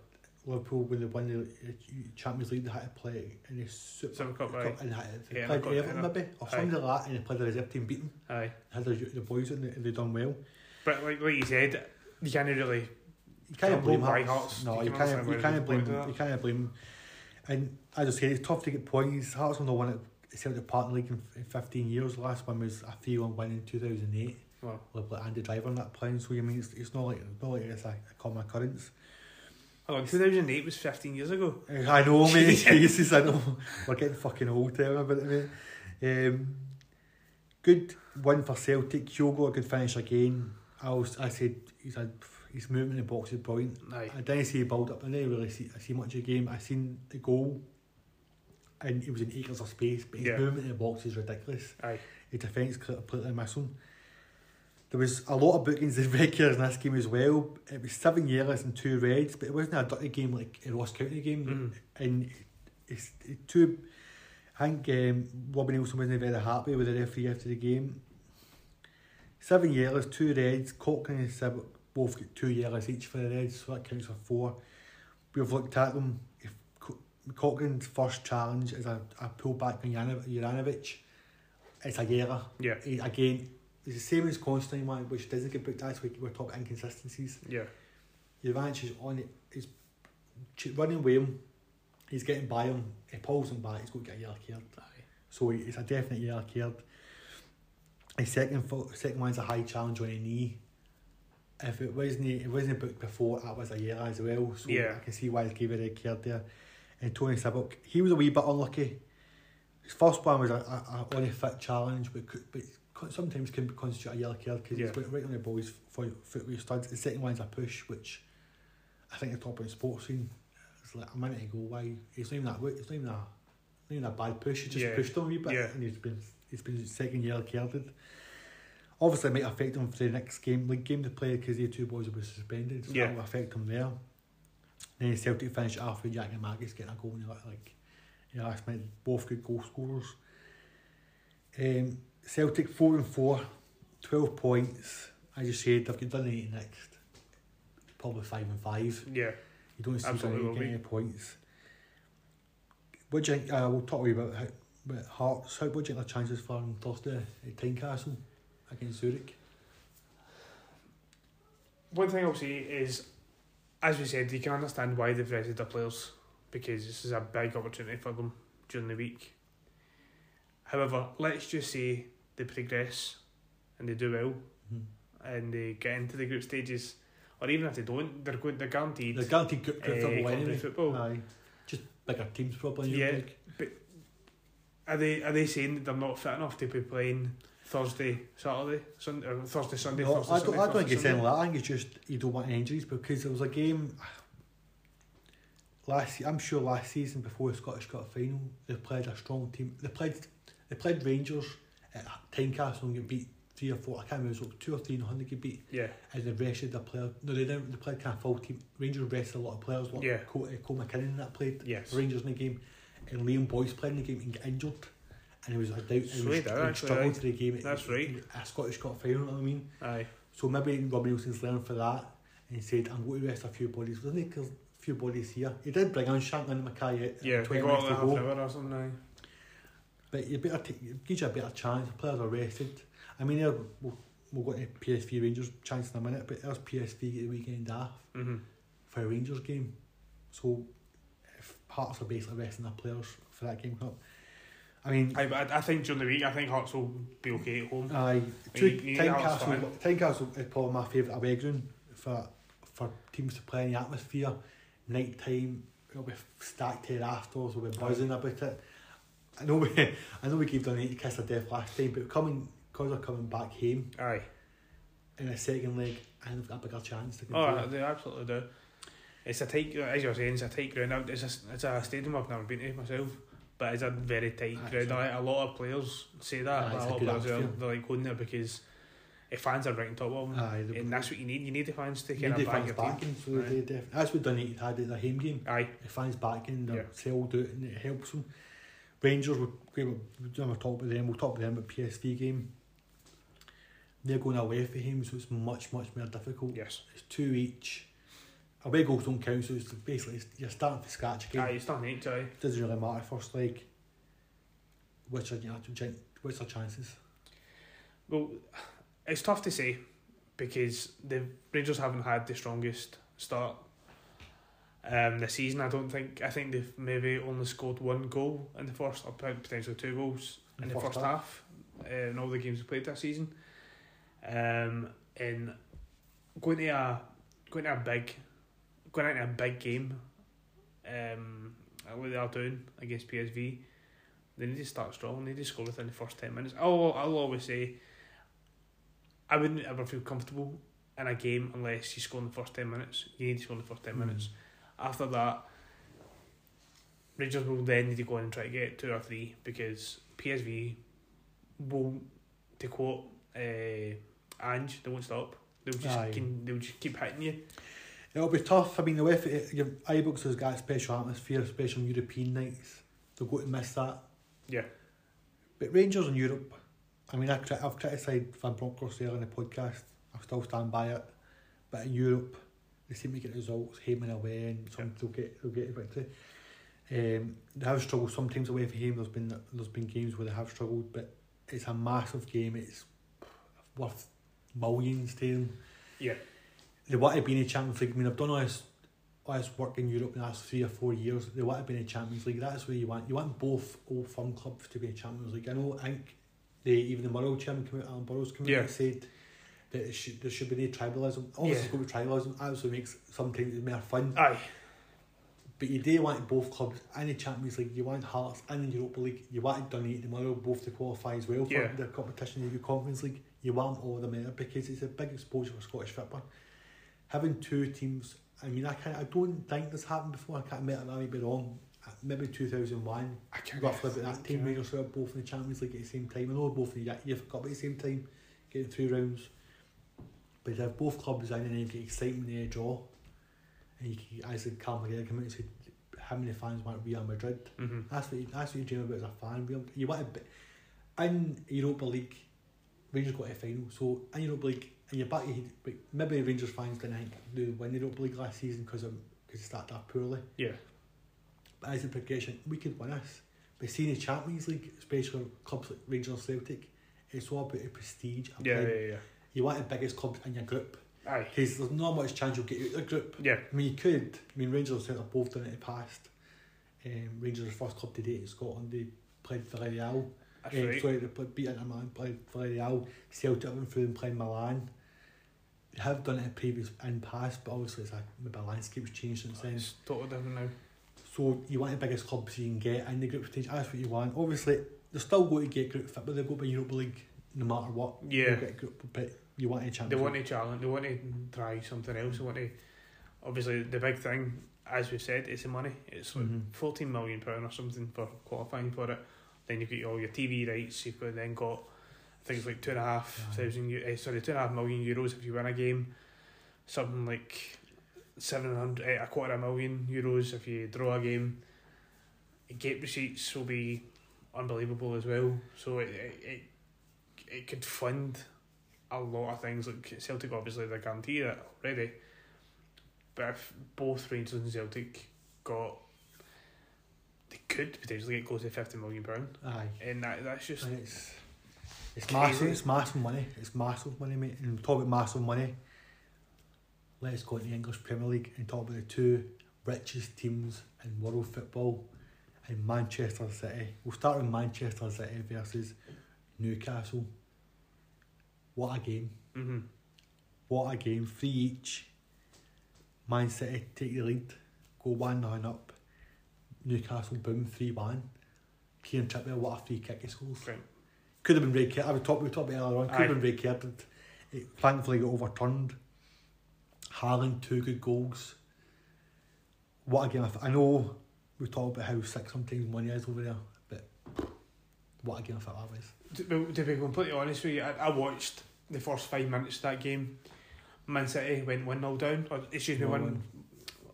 Liverpool when they won the Champions League, they had to play in the Super Super Cup. Cup and had, they Yeah, played they Everton maybe, or aye. something like that, and they played the reserve team, beat them, Aye, had the, the boys and they done well. but like like you said, you can't really. You can't blame Hearts. No, You you can can't. You can't blame. You can't blame. And as I say, it's tough to get points. Hearts won the one Celtic Partner League in, in fifteen years. The last one was a three-one win in two thousand eight. Well, With like Andy Driver on that playing, so you mean it's, it's not like it's not like it's a, a common occurrence. hold on, two thousand eight was fifteen years ago. Uh, I know, mate. Jesus. I know. We're getting fucking old telling about it, mate. Um, good win for Celtic. Kyogo a good finish again. I was, I said he's had his movement in the box is brilliant. Aye, I didn't see a build up. I didn't really see, I see much of the game. I seen the goal, and it was in acres of space. But his Yeah. movement in the box is ridiculous. aye, His defence completely missing. There was a lot of bookings in regulars in this game as well. It was seven yellows and two reds, but it wasn't a dirty game like a Ross County game. Mhm. And it's it, two. I think um, Robin Neilson wasn't very happy with the referee after the game. Seven yellows, two reds. Cochrane and Sibbick both get two yellows each for the reds, so that counts for four. We've looked at them. Cochrane's first challenge is a, a pullback on Juranovic, it's a yellow. yeah, He- Again, it's the same as Considine one, which doesn't get booked. That's why we're talking inconsistencies. yeah, Juranovic is on it. He's running with him. He's getting by him. He pulls him back. He's going to get a yellow card. aye, So it's a definite yellow card. His second second one's a high challenge on a knee. If it wasn't it wasn't booked before, that was a yellow as well. So Yeah. I can see why they gave a red card there. And Toby Sibbick, he was a wee bit unlucky. His first one was a, a, a on a fit challenge, but could, but sometimes can constitute a yellow card because Yeah. he's right on the ball. His foot, with his studs. The second one's a push, which I think the top of the sports scene. It's like a minute ago. Why it's not even that. It's not even a, not even a bad push. He just Yeah. pushed him a wee bit, Yeah. and he's been he's been second yellow carded. Obviously, it might affect him for the next game, league game to play because the two boys will be suspended. So Yeah. that will affect him there. Then Celtic finished after Giakoumakis getting a goal the like yeah, last minute. Both good goal scorers. Um, Celtic four and four, 12 points. As you said, they've got Dundee next. Probably five and five. Yeah. You don't see Absolutely getting any points. What do you think? Uh, we'll talk a wee bit about, about Hearts. How, what do you think their chances for on Thursday at Tynecastle against Zurich? One thing I'll say is, as we said, you can understand why they've rested the players because this is a big opportunity for them during the week. However, let's just say they progress and they do well Mm-hmm. and they get into the group stages, or even if they don't, they're going. They're guaranteed. They're guaranteed group, group eh, football anyway. football. Aye. Just bigger teams probably. Yeah. Like. Are they are they saying that they're not fit enough to be playing Thursday, Saturday, Sunday, or Thursday, Sunday? No, Thursday, I don't, Sunday, I don't think Thursday, it's Sunday? anything like that. I think it's just you don't want injuries because there was a game last. I'm sure last season before the Scottish Cup final, they played a strong team. They played they played Rangers at Tynecastle and get beat three or four. I can't remember. It was like two or three. They get beat. Yeah, And they rested the player. No, they didn't. They played kind of full team. Rangers rested a lot of players. Like Yeah. Cole, uh, Cole McKinnon that played yes. Rangers in the game, and Liam Boyce played in the game and got injured. And he was a doubt. He was, Sweet, he that was actually, struggling aye. for the game. That's right. A Scottish Cup final. you know what I mean. Aye, So maybe Rob Neilson's learned for that and he said, I'm going to rest a few bodies. Wasn't he? 'Cause a few bodies here. He did bring on Shankland and McKay yeah. We 20 got minutes to go. or something. Aye. But you better take, it gives you a better chance. The players are rested. I mean, we'll, we'll go to PSV Rangers chance in a minute, but there's PSV the weekend off Mm-hmm. for a Rangers game. So if Hearts are basically resting their players for that game up. I mean, I, I, I think during the week, I think Hearts will be okay at home. Aye, You- two, you Tynecastle, Tynecastle uh, is probably my favourite away ground for for teams to play in the atmosphere. Night time, it'll be stacked here afterwards. We'll be buzzing about it. I know we, I know we gave Donaty a kiss death last time, but coming because they're coming back home Aye. in a second leg, think they've got a bigger chance to Oh, they absolutely do. It's a tight, as you're saying, it's a tight ground. It's a, it's a stadium I've never been to myself, but it's a very tight so- Like, a lot of players say that. Aye, a lot of players they're like going there because if fans are right on top of them, Aye, the, and that's what you need. You need the fans to kind of the back your team. backing, so Aye. they def- that's what Donaty had at their home game. Aye, the fans backing, they're Yeah. sold out and it helps them. Rangers, we'll, we'll, we'll talk about them, we'll talk about them at PSV game. They're going away for him, so it's much, much more difficult. yes. It's two each. Away goals don't count, so it's basically you're starting from scratch again. Aye, it's not neat, aye. doesn't really matter first leg. Which are, you know, what's their chances? Well, it's tough to say because the Rangers haven't had the strongest start um, this season. I don't think. I think they've maybe only scored one goal in the first, or potentially two goals in the first half uh, in all the games we played this season. Um, and going to a going to a big going into a big game, um, like they are doing against PSV. They need to start strong. They need to score within the first ten minutes. I'll I'll always say. I wouldn't ever feel comfortable in a game unless you score in the first ten minutes. You need to score in the first ten Mm. minutes. After that, Rangers will then need to go in and try to get two or three because PSV will, to quote uh, Ange, they won't stop. They'll just can, they'll just keep hitting you. It'll be tough. I mean, the way it, your Ibrox has got a special atmosphere, special European nights. They're going to miss that. Yeah. But Rangers in Europe, I mean, I, I've criticised Van Bronckhorst there in the podcast. I still stand by it. But in Europe, they seem to get results, and away, and some they'll get they'll get a bit too. Um, they have struggled sometimes away from home. There's been there's been games where they have struggled, but it's a massive game. It's worth millions to them. Yeah. They want to be in the Champions League. I mean, I've done all this, all this work in Europe in the last three or four years. They want to be in the Champions League. That's where you want. You want both old firm clubs to be in Champions League. I know. I think they even the Murrow chairman came out, Alan Burrows came out Yeah. and said that it should, there should be no tribalism. Obviously, Yeah. it's to be tribalism. Absolutely makes sometimes it's more fun. Aye. But you do want both clubs in the Champions League, you want Hearts and in the Europa League, you want Dundee and Motherwell both to qualify as well for Yeah. the competition in the Conference League. You want all of them there because it's a big exposure for Scottish football. Having two teams, I mean, I can't, I don't think this happened before. I can't admit that I may be wrong. Maybe two thousand one, I can't roughly about that team. Rangers were both in the Champions League at the same time. I know both in the you've got at the same time, getting three rounds. But if both clubs in and then you get excitement in a draw, and you can, as the Cal McGregor came out and said, how many fans want Real Madrid? Mm-hmm. That's what you, that's what you dream about as a fan. Real, you want to be, in Europa League, Rangers got a final. So in Europa League, and you're back, you, but maybe Rangers fans didn't think they win the Europa League last season because because it started off poorly. Yeah. But as a progression, we could win this. But seeing the Champions League, especially clubs like Rangers Celtic, it's all about the prestige. Yeah, yeah, yeah. You want the biggest clubs in your group Aye. because there's not much chance you'll get out of the group. Yeah. I mean, you could. I mean, Rangers and Celtic have both done it in the past. Um, Rangers are the first club to date in Scotland. They played Villarreal. That's Eh, right. Sorry, they played, beat Inter Milan, played Villarreal. Celtic went through and played Milan. Have done it in previous in past, but obviously it's like maybe a landscape's changed since then. It's totally different now. So you want the biggest clubs you can get in the group stage. That's what you want. Obviously, they're still going to get group fit, but they'll go by Europa League no matter what. Yeah. Get group, but you want a challenge. They want to challenge. They want to try something else. They want to. Obviously, the big thing, as we've said, is the money. It's like Mhm. fourteen million pound or something for qualifying for it. Then you've got all your TV rights. You've got then got things like two and a half thousand. eu- eh, sorry, two and a half million euros if you win a game. Something like seven hundred, eh, a quarter of a million euros if you draw a game. Gate receipts will be unbelievable as well. So it it it, could fund a lot of things. Like Celtic, obviously, they're guaranteed it already. But if both Rangers and Celtic got, they could potentially get close to fifty million pound, Aye. and that that's just And it's it's massive. It's massive money. It's massive money, mate. And talk about massive money. Let's go to the English Premier League and talk about the two richest teams in world football in Manchester City. We'll start with Manchester City versus Newcastle. What a game! hmm What a game! Three each. Man City take the lead, go one nothing up. Newcastle boom three one. Kieran Trippier, what a free kick he scores. Right. Could have been red card. I was talking, we were talking earlier on. Could have Aye. been red carded. It thankfully got overturned. Haaland, two good goals. What a game! I know we talk about how sick sometimes money is over there, but what a game of football was. To, to be completely honest with you, I, I watched the first five minutes of that game. Man City went one 0 down. Or excuse me, one.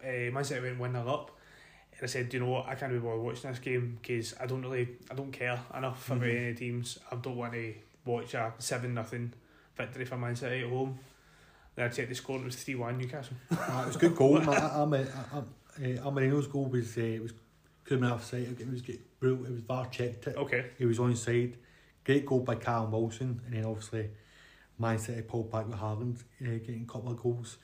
Uh, Man City went one 0 up. And I said, "Do you know what? I can't be bothered watching this game because I don't really, I don't care enough about Mhm. any teams. I don't want to watch a seven nothing victory for Man City at home. Then I checked the score; it was three one Newcastle. Ah, it was a good goal. I, I, I'm a, I'm, Almirón's goal was uh, was could have been offside. It was get it was VAR checked it. Okay, He was onside. Great goal by Callum Wilson, and then obviously Man City pulled back with Haaland, uh, getting a couple of goals.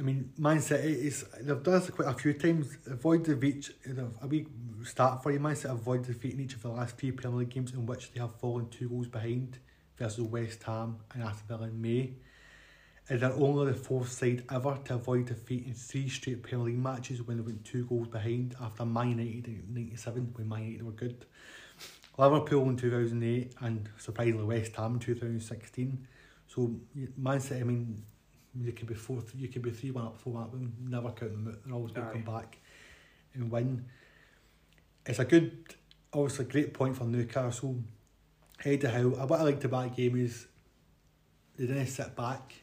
I mean, mindset is they've done this quite a few times. Avoid defeat. A wee start for you. City avoid defeat in each of the last three Premier League games in which they have fallen two goals behind versus West Ham and Aston Villa in May. And they're only the fourth side ever to avoid defeat in three straight Premier League matches when they went two goals behind after Man United in '97 when Man United were good. Liverpool in 2008 and surprisingly West Ham in 2016. So City, I mean, you could be four, you could be three one up, four one up, and never count them out. They're always going to come back and win. It's a good, obviously great point for Newcastle. Eddie Howe, uh, what I liked about that game is they didn't sit back.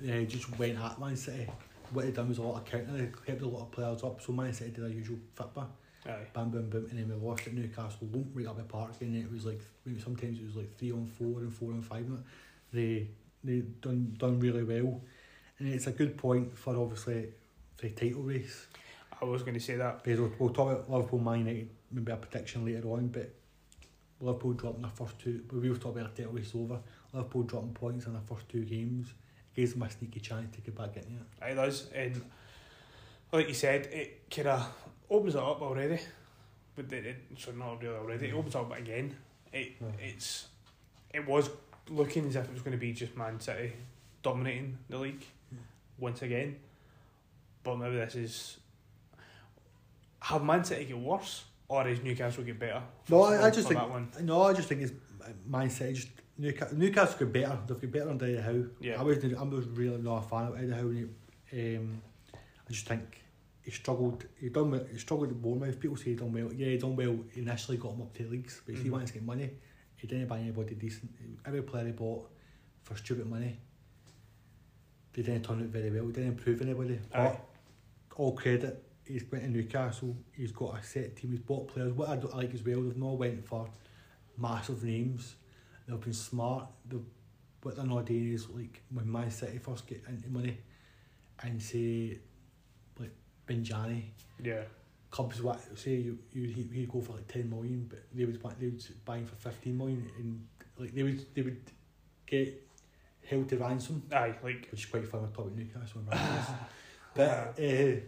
They just went at Man City. What they done was a lot of counter. They kept a lot of players up. So Man City did their usual football aye, bam, boom, boom, and then we lost at Newcastle, won't right up the park, and it was like sometimes it was like three on four and four on five. They they done done really well, and it's a good point for obviously the title race. I was going to say that. Because we'll, we'll talk about Liverpool, Man United, maybe a prediction later on, but Liverpool dropping their first two. But we will talk about the title race over. Liverpool dropping points in their first two games gives them a sneaky chance to get back in it. It does, and like you said, it kind of opens it up already. But it, it so not really already. It opens up again. It Yeah. it's it was looking as if it was going to be just Man City dominating the league Yeah. once again. But maybe this is have Man City get worse or is Newcastle get better? No, I, I just think that one. no, I just think it's uh, Man City. Just Newcastle, Newcastle got better. They've got better under Eddie Howe. Yeah. I was I was really not a fan of Eddie Howe. Um, I just think he struggled. He done he struggled at Bournemouth. People say he done well. Yeah, he done well. Initially got him up to the leagues, but if he mm-hmm. wants to get money, he didn't buy anybody decent. Every player he bought for stupid money, they didn't turn out very well. He didn't improve anybody. Aye. But all credit. He's went to Newcastle. He's got a set team. He's bought players. What I don't like as well, they've not went for massive names. They've been smart. They've, what they're not doing is like when Man City first get into money and say like Benjani, Yeah. Clubs what say you you he he'd go for like ten million, but they would buy they would buy him for fifteen million, and like they would they would get held to ransom, Aye, like which is quite fun. We're talking Newcastle. But uh, they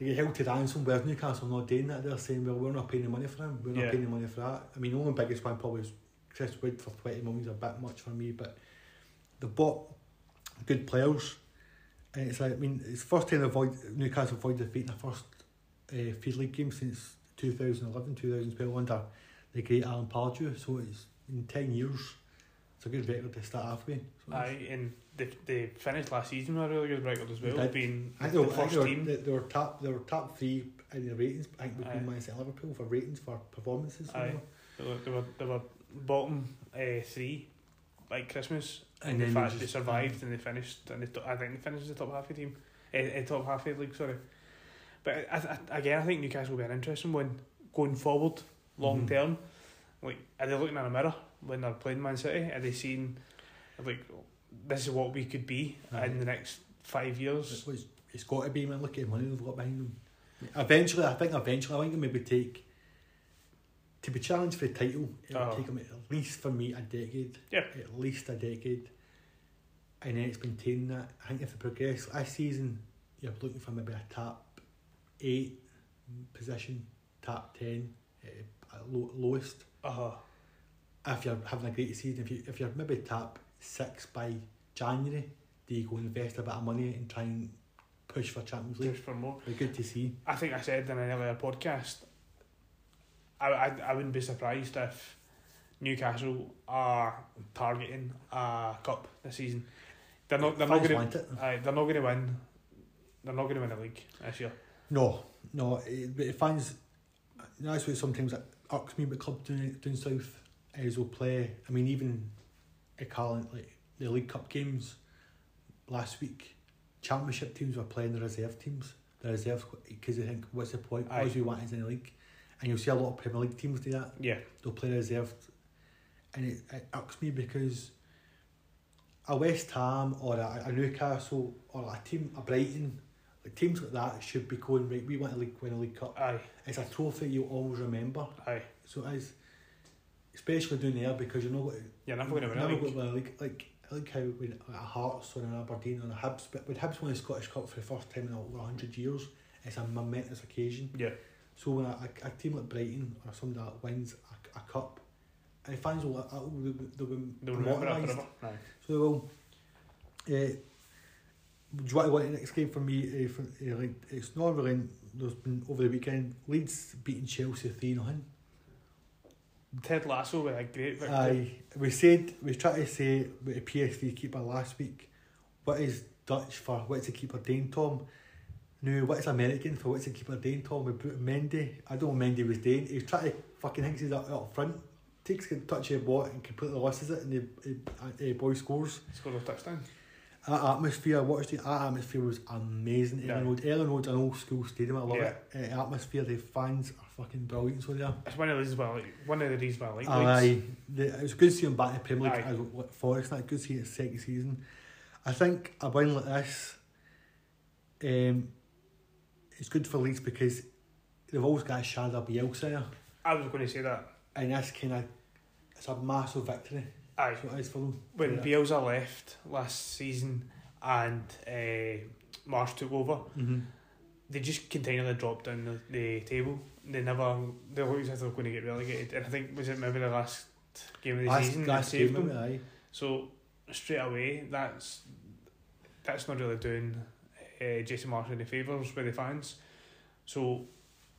get held to ransom, whereas Newcastle not doing that. They're saying, well, we're not paying the money for him. We're not Yeah. paying the money for that. I mean, the only biggest one probably is Chris Wood for 20 million is a bit much for me, but they bought good players. And it's like, I mean, it's first time avoid Newcastle avoid defeat in the first uh, field league game since 2011, 2012 under the great Alan Pardew. So it's in 10 years. It's a good record to start off with. So aye, and they they finished last season with a really good record as well, They being I the think they were- I think first they were, team. they, they were top. They were top three in the ratings. I think between. Man City Liverpool for ratings for performances. Aye. know. They were, they were, they were bottom uh, three like Christmas, And and, then in they fact they survived and they finished. And they I think they finished the top half of the team, uh, uh, top half of the league. Sorry, but I, I, again, I think Newcastle will be an interesting one going forward, long Mhm. term. Like, are they looking in a mirror when they're playing Man City? Are they seeing like this is what we could be Aye. in the next five years? It's, it's- it's got to be man. Look at the money they've got behind them. Eventually, I think eventually, I think they maybe take to be challenged for the title. It will Oh. take them at least for me a decade. Yeah. At least a decade. And then it's maintaining that. I think if they progress this season, you're looking for maybe a top eight position, top ten, uh, low, lowest. Uh huh. if you're having a great season, if you if you're maybe top six by January, do you go invest a bit of money and try and push for Champions League? Push for more. Be good to see. I think I said in an earlier podcast, I, I, I wouldn't be surprised if Newcastle are targeting a cup this season. They're not. They're not going to. They're not going to win. They're not going to win the league this year. No, no. It, but the fans, that's what sometimes it irks me about clubs doing doing south is will play. I mean, even a Carlin like the League Cup games last week, Championship teams were playing the reserve teams. The reserves because they think, what's the point? All Aye. we want is in the league, and you'll see a lot of Premier League teams do that. Yeah. they'll play reserved, and it, it irks me because a West Ham or a, a Newcastle or a team, a Brighton, like teams like that should be going right. We want to league, win a League Cup. Aye. It's a trophy you always remember. Aye. So it is, especially doing there because you're not going to. You're never going to win a never league. win a league. Like I like how when like a Hearts or an Aberdeen or a Hibs, but when Hibs won the Scottish Cup for the first time in over hundred years, it's a momentous occasion. Yeah. So when a, a, a team like Brighton or somebody that wins a, a cup, and fans will, uh, will, they'll be They'll remember it forever. Aye. So they will. Uh, do you want the next game for me? Uh, for, uh, like it's not really. There's been over the weekend. Leeds beating Chelsea three 0 Ted Lasso with a great victory. Aye, we said we tried to say with the PSV keeper last week. What is Dutch for what's the keeper doing, Tom? No, what is American for what's the keeper doing, Tom? We put Mendy. I don't know what Mendy was doing. he's trying to fucking thinks he's up, up front, takes a touch of the ball and completely loses it, and the uh, uh, boy scores. Scored a touchdown. That atmosphere, I watched it. That atmosphere was amazing. Yeah. Elland Road, Elland Road's an old school stadium. I love Yeah. it. Uh, atmosphere, the fans are fucking brilliant. So yeah. It's one of the reasons why like one of the reasons why I like. Aye, the, it was good to see him back in the Premier League Aye. as Forest. That good to see his second season. I think a win like this, um, it's good for Leeds because they've always got a shadow of Bielsa there, I was going to say that. and that's kind of it's a massive victory. Aye. What it is for them. When Yeah. Bielsa left last season and uh, Marsch took over, Mm-hmm. they just continually dropped down the, the table. They never, they always if they were going to get relegated. And I think, was it maybe the last game of the Last, season last game, saved them? aye. So, straight away, that's that's not really doing uh, Jason Marsch any favours with the fans. So,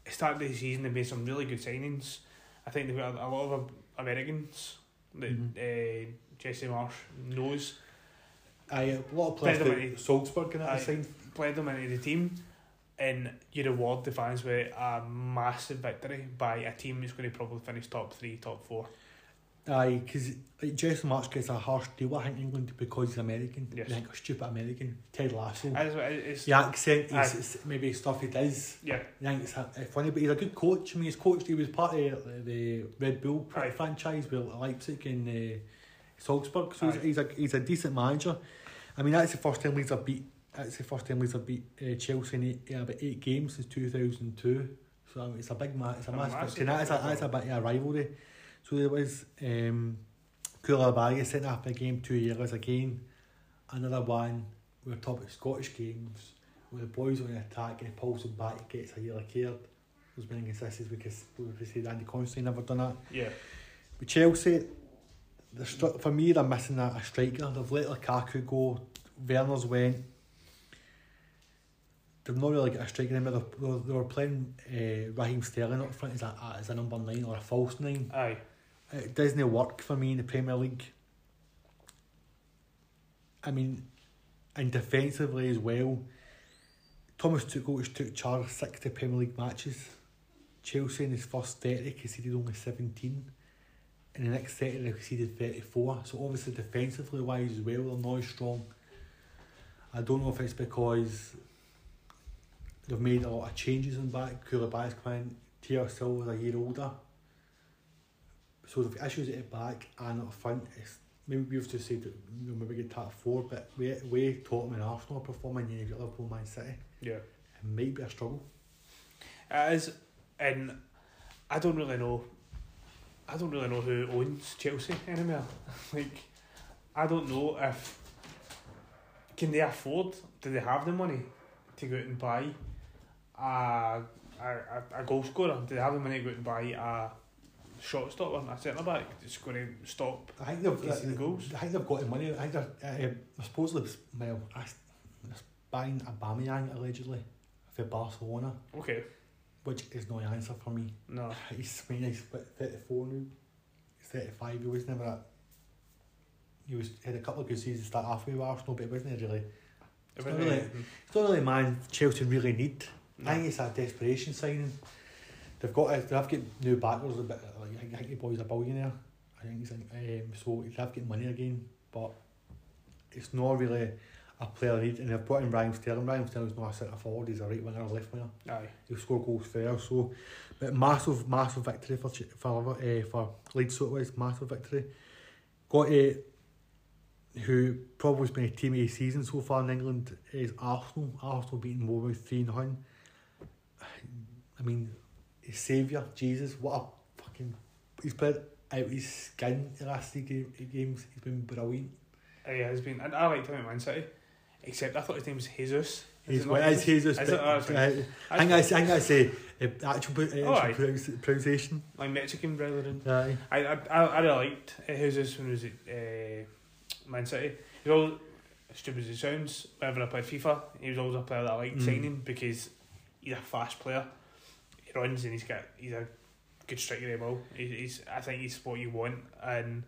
start of the season, they made some really good signings. I think they've got a lot of Americans that Mhm. uh, Jesse Marsch knows, Aye, a lot of players in- Salzburg and that played them into the team, and you reward the fans with a massive victory by a team that's going to probably finish top three, top four. Aye, because like Jason Marsch gets a harsh deal, I think, England because he's American. Yes. They think a stupid American. Ted Lasso. It's, it's, The accent is, is maybe stuff he does. yeah, I think it's uh, funny, but he's a good coach. I mean, he's coached, he was part of the Red Bull Aye. franchise with Leipzig and uh, Salzburg, so he's, Aye. he's, a, he's a decent manager. I mean, that's the first time Leeds have beat, that's the first time Leeds have beat uh, Chelsea in eight, about eight games since 2002. So I mean, it's a big match, it's a A massive, massive and that's a, that's a bit of a rivalry. So there was um, Koulibaly sitting after a game two years again, another one, we were talking about Scottish games, where the boys on attack and he pulls them back, he gets a yellow card. There's been inconsistencies because we said Andy Considine never done that. yeah. With Chelsea, the stri- for me they're missing a, a striker. They've let Lukaku go, Werner's went. They've not really got a striker anymore. They, were playing uh, Raheem Sterling up front as a, as a number nine or a false nine. Aye, It doesn't work for me in the Premier League. I mean, and defensively as well, Thomas Tuchel has took charge of 60 Premier League matches. Chelsea in his first 30 conceded only 17. In the next 30 they conceded 34. So obviously defensively wise as well, they're not as strong. I don't know if it's because they've made a lot of changes in back. Koulibaly's come in, Thiago Silva's a year older. So the issues at the back and up front is maybe we've just said that you know, maybe get top four, but way way Tottenham and Arsenal are performing, and you've got Liverpool, Man City, yeah. it might be a struggle. It is, and I don't really know. I don't really know who owns Chelsea anymore. like, I don't know if can they afford. Do they have the money to go out and buy a a, a, a goal scorer? Do they have the money to go out and buy a shot stopper, a centre back that's going to stop? I think they've Conceding goals. I think they've got the money. I think they're uh, supposedly well, they're buying Aubameyang allegedly for Barcelona, Okay, which is no answer for me. no, He's I mean, he's what, 34 now. He's 35. He was never. A, he was had a couple of good seasons start halfway with Arsenal, but he wasn't really. It's wouldn't really- It's not really man Chelsea really need. no. I think it's a desperation signing. They've got they have got new backers a bit. Like, I think the boy's a billionaire. I think he's um, so they have got money again, but it's not really a player they need. And they've brought in Ryan Sterling. Ryan Sterling's not a centre forward. He's a right winger, or left winger. Aye, He'll score goals fair. So, but massive, massive victory for for uh, for Leeds. So it was massive victory. Got a who probably has been a team of the season so far in England is Arsenal. Arsenal beating Bournemouth three 0 I mean, his saviour Jesus. What a fucking he's played out his skin the last three game, games. He's been brilliant. Yeah, He has been. And I liked him at Man City, except I thought his name was Jesus. Is He's it not well, it's Jesus. Is it? Oh, uh, right. I think I, I think I say uh, actual, uh, Oh, aye. actual pronunciation. My Mexican brethren. Aye. I I I, I really liked uh, Jesus when he was at uh, Man City. He was all as stupid as it sounds. Whenever I played FIFA, he was always a player that I liked Mm. signing because he's a fast player. He runs and he's got he's a good striker of the ball. He's I think he's what you want and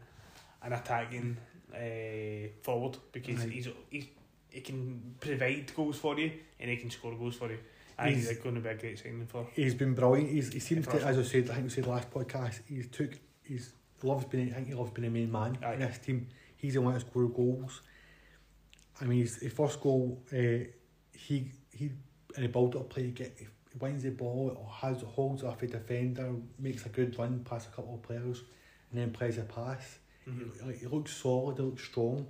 an attacking uh, forward because Aye. he's he's he can provide goals for you and he can score goals for you. I think He's- he's going to be a great signing for. He's been brilliant. He's, he seems to, as I said, I think we said last podcast, he's took, he's loves being, I think he loves being a main man Aye. in this team. He's the one that scored goals. I mean, his, his first goal, uh, he he in a build up play, he get he wins the ball or has holds off a defender, makes a good run past a couple of players, and then plays a pass. Mhm. Like, he looks solid, he looks strong.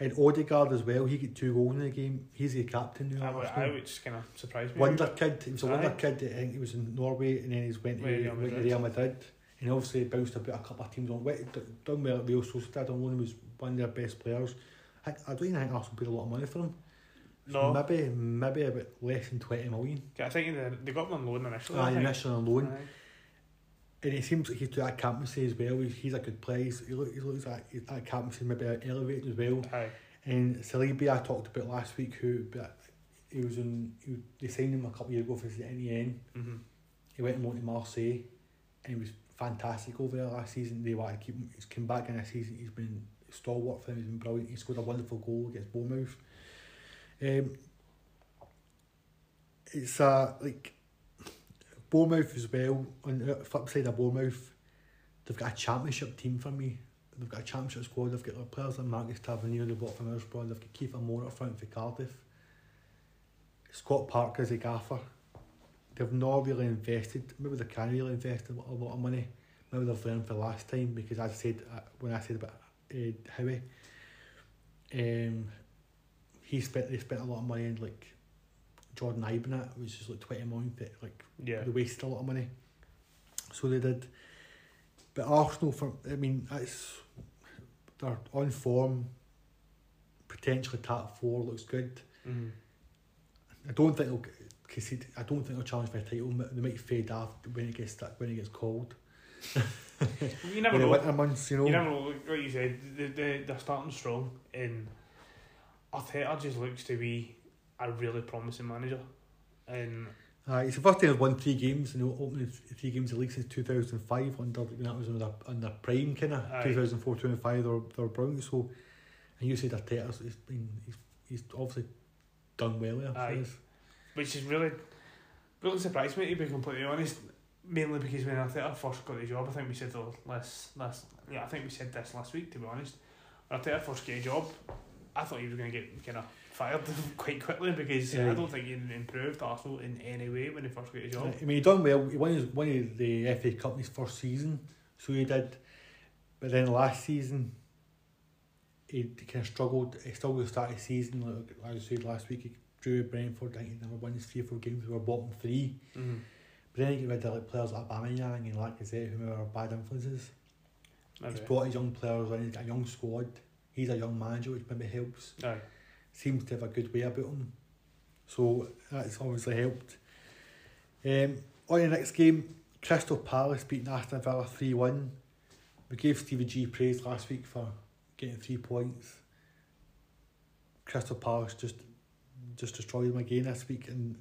And Odegaard as well, he got two goals in the game. He's the captain now. I, I would just kind of surprise me. Wonder kid. He was a wonder kid. I think he was in Norway and then he's went to Went to Real Madrid. Madrid. Real Madrid. And obviously bounced about a couple of teams on. Done well at Real Sociedad. On loan, he was one of their best players. I, I don't even think Arsenal paid a lot of money for him. No, Maybe maybe about less than twenty million. I think they, they got him on loan initially. Aye, initially on loan. Aye. And it seems like he's to that captaincy as well. He's, he's a good player. He's, he, look, he looks like he's- that captaincy maybe elevated as well. Aye. And Saliba I talked about last week who but he was in he, they signed him a couple of years ago for the NEN. Mm-hmm. he went and won to Marseille, and he was fantastic over there last season. They wanted to keep him. He's come back in this season. He's been stalwart for them. He's been brilliant. He scored a wonderful goal against Bournemouth. Um, it's uh, like Bournemouth as well. On the flip side of Bournemouth, they've got a championship team for me. They've got a championship squad. They've got players like Marcus Tavernier, they bought from Middlesbrough. They've got Kiefer Moore up front for Cardiff. Scott Parker as a gaffer. They've not really invested. Maybe they can really invest a lot of money. Maybe they've learned for last time because as I said uh, when I said about uh, Howie, um, he spent they spent a lot of money in like Jordan Ibanat, which is like twenty million. That like Yeah. they wasted a lot of money. So they did. But Arsenal, for I mean, it's they're on form. Potentially top four looks good. Mm. I don't think they'll concede. I don't think they'll challenge for a title. They might fade off when it gets when it gets cold. You never In the know. winter months, you know. You never know. Like what you said, they, they, they're starting strong, and Arteta just looks to be a really promising manager. And Uh, it's the first time they've won three games, and they opening three games of the league since 2005. Under that was on their prime, kind of 2004 2005. They were, they were brilliant. So, and you said Arteta's he's been he's, he's obviously done well there. Aye. which is really, really surprised me to be completely honest. Mainly because when Arteta first got the job, I think we said the last last yeah I think we said this last week to be honest. When Arteta first got a job, I thought he was going to get kind of fired quite quickly because Yeah. I don't think he improved Arsenal in any way when he first got a job. I mean, he done well. He won his, won the FA Cup in his first season, so he did. But then last season, he kind of struggled. He struggled to start his season. Like I said last week, he drew Brentford. I think he never won his three or four games. We were bottom three. Mm-hmm. But then he got rid of like players like Aubameyang and Lacazette, who were bad influences. He's brought his young players in, he's got a young squad. He's a young manager, which maybe helps. Aye. Seems to have a good way about him. So that's obviously helped. Um, on the next game, Crystal Palace beating Aston Villa 3 1. We gave Stevie G praise last week for getting three points. Crystal Palace just just destroyed them again this week, and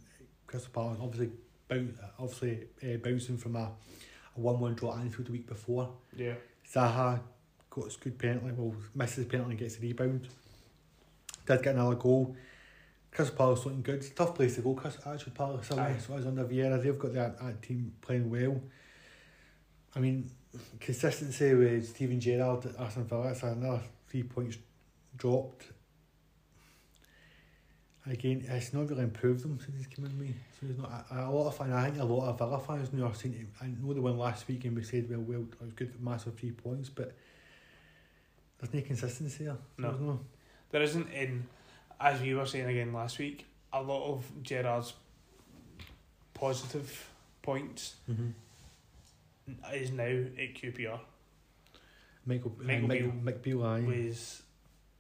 Crystal Palace obviously boun- obviously uh, bouncing from a, a 1 1 draw at Anfield the week before. Yeah. Zaha got his good penalty, well, misses the penalty and gets a rebound. Did get another goal. Crystal Palace looking good. It's a tough place to go, Chris, actually, Palace. Away, so it's under Vieira. They've got that, that team playing well. I mean, consistency with Steven Gerrard at Aston Villa, it's another three points dropped. Again, it's not really improved them since he's come in. Me, so he's not a, a lot of fans. I think a lot of Villa fans now are saying. I know they won last week and we said, well, well, it was good, massive three points, but there's no consistency there. No. No. There isn't in, as we were saying again last week, a lot of Gerrard's positive points Mm-hmm. is now at QPR. Michael, Michael Michael, Beale Mick Beale, aye. was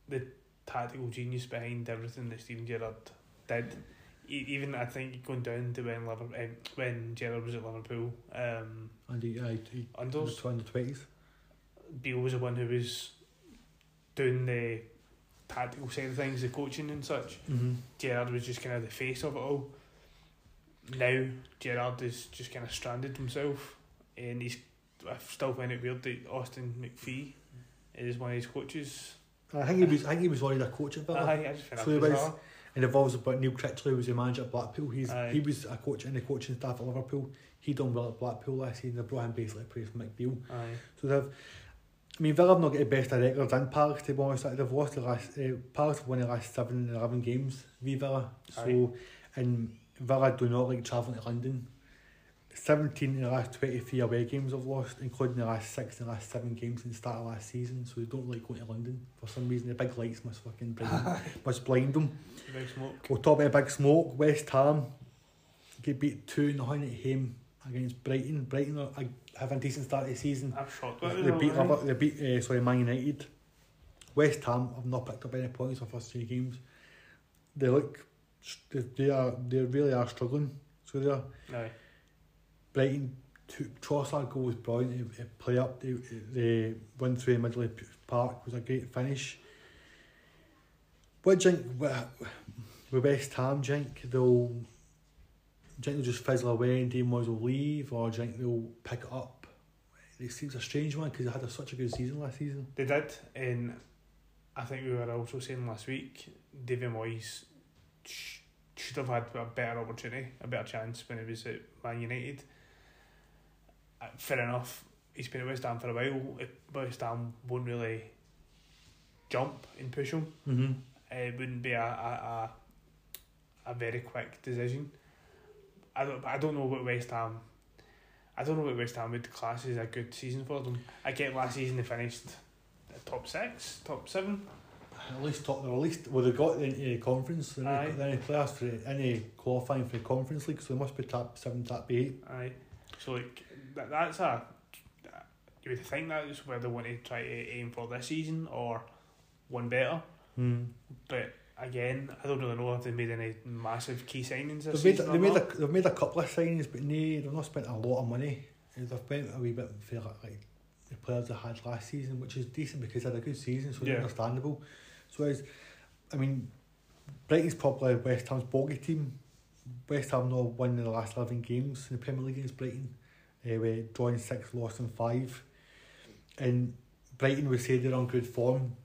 the tactical genius behind everything that Steven Gerrard did. Even I think going down to when Liverpool, um, when Gerrard was at Liverpool, um, And he, he, under under twenties. Beale was the one who was doing the tactical side of things, the coaching and such. Mm-hmm. Gerrard was just kind of the face of it all. Now Gerrard is just kind of stranded himself, and he's. I still find it weird that Austin MacPhee is one of his coaches. I think he was. I think he was already a coach at Villa. Aye, I just find So that was- bizarre. And it was about Neil Critchley who was the manager at Blackpool. He's Aye. he was a coach in the coaching staff at Liverpool. He done well at Blackpool last season. They brought him basically to play for McBeal. Aye. So they've. I mean, Villa have not got the best of records in Palace to be honest. They've lost the last. Uh, Palace have won the last seven and eleven games. V Villa. So and Villa do not like travelling to London. Seventeen in the last twenty three away games I've lost, including the last six and the last seven games in the start of last season. So they don't like going to London for some reason. The big lights must fucking blind, must blind them. Big smoke. We'll talk about big smoke. West Ham get beat two nothing at home against Brighton. Brighton are having a decent start to the season. I'm shocked. by They beat though, they beat uh, sorry Man United. West Ham have not picked up any points in the first three games. They look they, they are they really are struggling. So they are Aye. Brighton. Two, Trossard goal was brilliant. They, they play up. They, they won through Midley Park was a great finish. What do you think with with West Ham? Do you think they'll you think they'll just fizzle away and Dean Moyes will leave, or do you think they'll pick it up? It seems a strange one because they had a, such a good season last season. They did, and I think we were also saying last week, David Moyes sh- should have had a better opportunity, a better chance when he was at Man United. Uh, fair enough, he's been at West Ham for a while. West Ham won't really jump and push him. Mm-hmm. It wouldn't be a, a, a, a very quick decision. I don't, I don't know what West Ham. I don't know what West Ham would class as a good season for them. I get last season they finished top six, top seven. At least top, they're at least well they got into the conference. They Aye. any players for any qualifying for the conference league, so they must be top seven, top eight. Aye, so like that, that's a. You would think that's where they want to try to aim for this season or one better. Mm. But again, I don't really know if they made any massive key signings this They've made, season. they made not. a, they've made a couple of signings, but they, they've not spent a lot of money. They've spent a wee bit for like, the players they had last season, which is decent because they had a good season, so Yeah. it's understandable. So it's, I mean, Brighton's probably West Ham's bogey team. West Ham not won in the last eleven games in the Premier League against Brighton. Uh, drawing six, lost in five. And Brighton we say they're on good form.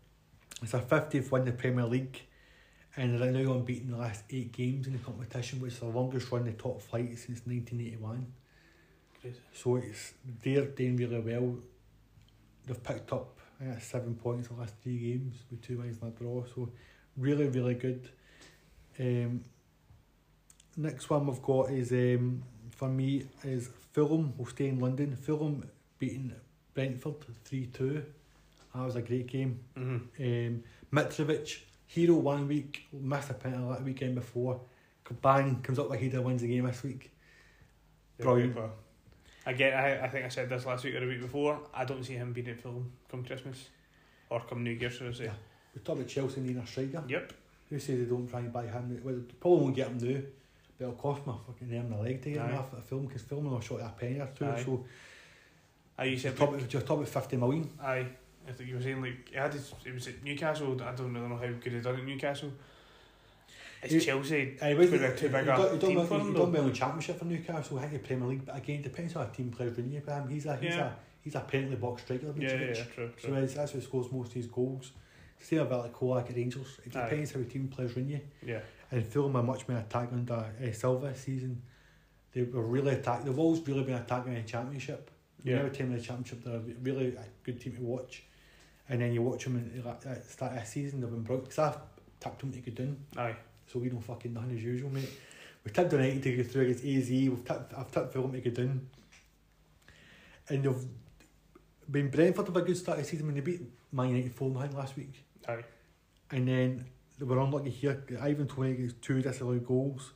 It's their fiftieth win in the Premier League and they're now unbeaten the last eight games in the competition, which is the longest run in the top flight since nineteen eighty one. Crazy. So it's they're doing really well. They've picked up I think seven points in the last three games with two wins and a draw. So really, really good. Um, next one we've got is um, for me is Fulham will stay in London. Fulham beating Brentford three two. That was a great game. Mm-hmm. Um, Mitrovic, hero one week, missed a penalty that weekend before. Bang, comes up like he did, wins the game this week. Brilliant. Again, I, I think I said this last week or the week before. I don't see him being at Fulham come Christmas or come New Year, should I say. Yeah. We talked about Chelsea needing a striker. Yep. Who says they don't try and buy him? Well, they probably won't get him now, but it'll cost me a fucking arm and a leg to get him Aye. off at a film because filming will short a penny or two. Aye. So I you just said top, it- just top at 50 million. Aye. I think you were saying like he had his, it was at Newcastle. I don't really know how good he done at Newcastle. It's He- Chelsea. Aye, wasn't be it- too big a he team for him, He done well in the Championship for Newcastle, I think the Premier League, but again, depends on how a team plays when you him. He's a, he's Yeah. a, he's a penalty box striker. Yeah, yeah, yeah, true, So true. that's who scores most of his goals. Stay a bit like Colak at Rangers. It Aye. depends how a team plays around you. Yeah, And Fulham are much more attacking under uh, Silva this season. They were really attack. They've always really been attacking in the championship. Yeah. Every time in the championship, they're a really a good team to watch. And then you watch them in the la- at the start of the season, they've been brought. Because I've tipped them to go down, aye. so we don't fucking nothing as usual, mate. We've tipped United to go through against AZ. We've tipped, I've tipped Fulham to go down. And they've been Brentford have a good start of the season when they beat Man United 4 0 last week. Aye. And then they were unlucky here. Ivan Toney gets two disallowed goals.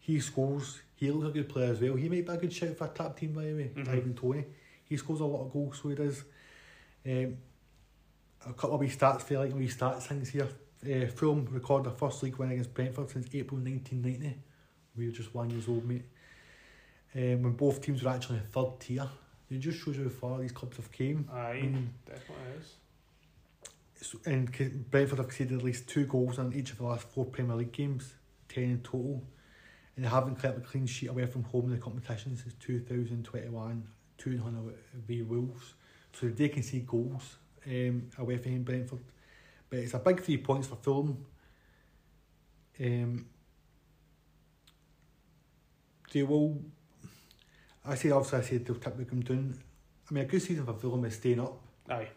He scores. He looks a good player as well. He might be a good shout for a top team, by the way. Mhm. Ivan Toney. He scores a lot of goals, so he does. Um, a couple of wee stats for you, like wee stats things here. Uh, Fulham recorded their first league win against Brentford since April 1990. We were just one years old, mate. Um, when both teams were actually in third tier. It just shows you how far these clubs have came. Aye. Mm. Definitely is. So- and Brentford have conceded at least two goals in each of the last four Premier League games, ten in total, and they haven't kept a clean sheet away from home in the competition since two thousand twenty one. Two and one v Wolves, so they can see goals um, away from home, Brentford, but it's a big three points for Fulham. Um, they will. I say obviously I said they'll tip them down. I mean a good season for Fulham is staying up. Aye.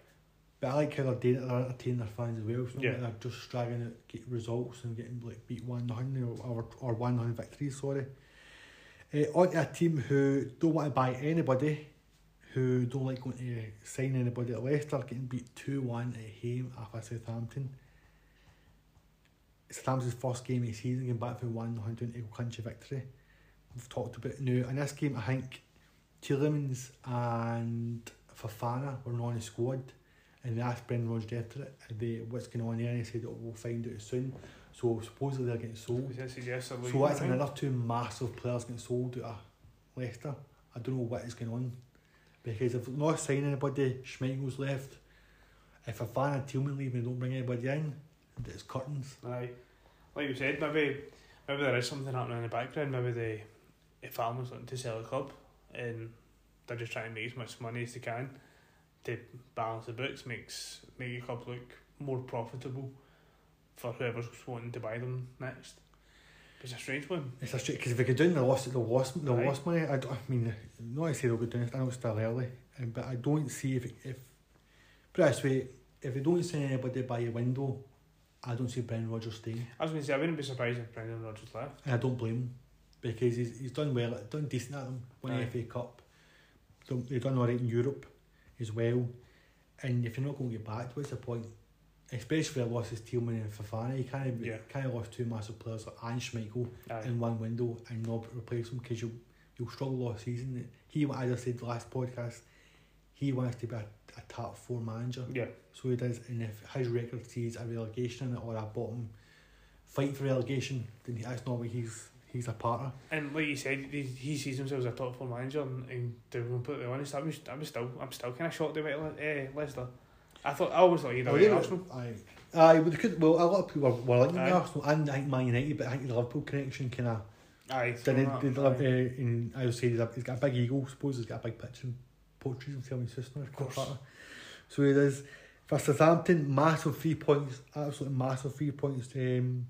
But I like how they're doing it, they're entertaining their fans as well. Not Yeah. like they're just dragging it, get results and getting like beat 1 0 or, or 1 0 victories, sorry. Uh, on to a team who don't want to buy anybody, who don't like going to sign anybody at Leicester, getting beat 2 1 at home after Southampton. It's Southampton's first game of the season, getting back from 1 0 to a country victory. We've talked about it now. In this game, I think Tielemans and Fofana were not on the squad. And they asked Brendan Rodgers after it, they, what's going on there, and he said, oh, we'll find out soon. So supposedly they're getting sold. Was that suggested? like, So that's another two massive players getting sold out of Leicester. I don't know what is going on. Because if not signing anybody, Schmeichel's left. If a fan of Tielemans leave and don't bring anybody in, it's curtains. Aye. Like you said, maybe maybe there is something happening in the background. Maybe they if Falmouth's looking to sell a club and they're just trying to make as much money as they can to balance the books, makes make a club look more profitable for whoever's wanting to buy them next. It's a strange one. It's a straight because if they go down, they lost, they lost, they lost money. I, don't- I mean, not to say they'll go down. I know it's still early, um, but I don't see if if put it this way, if they don't send anybody by a window, I don't see Brendan Rodgers staying, I was going to say, I wouldn't be surprised if Brendan Rodgers left. and I don't blame him because he's he's done well, done decent at them, won the FA Cup. They've done all right in Europe as well, and if you're not going to get back, what's the point? Especially lost his Tielemans and Fofana, you kind of Yeah. kind of lost two massive players like and Schmeichel Aye. in one window and not replace him because you'll you'll struggle all season. He, as I said last podcast, he wants to be a, a top four manager, Yeah, so he does. And if his record sees a relegation in it or a bottom fight for relegation, then that's not what he's he's a part of. and like you said, he, he sees himself as a top four manager, and, and to be completely honest, I was, I was still, I'm still kind of shocked about uh, Leicester. I thought I always thought he'd Oh, have yeah, Arsenal. Aye, aye, but they could. Well, a lot of people were, were Aye. Arsenal and I think Man United, but I think the Liverpool connection kind of. Aye, Then they, they love, uh, in, I would say he's, a, he's got a big ego, I suppose he's got a big picture and portrays himself in his sister. course. So he does. For Southampton, massive three points, absolutely massive three points. Um,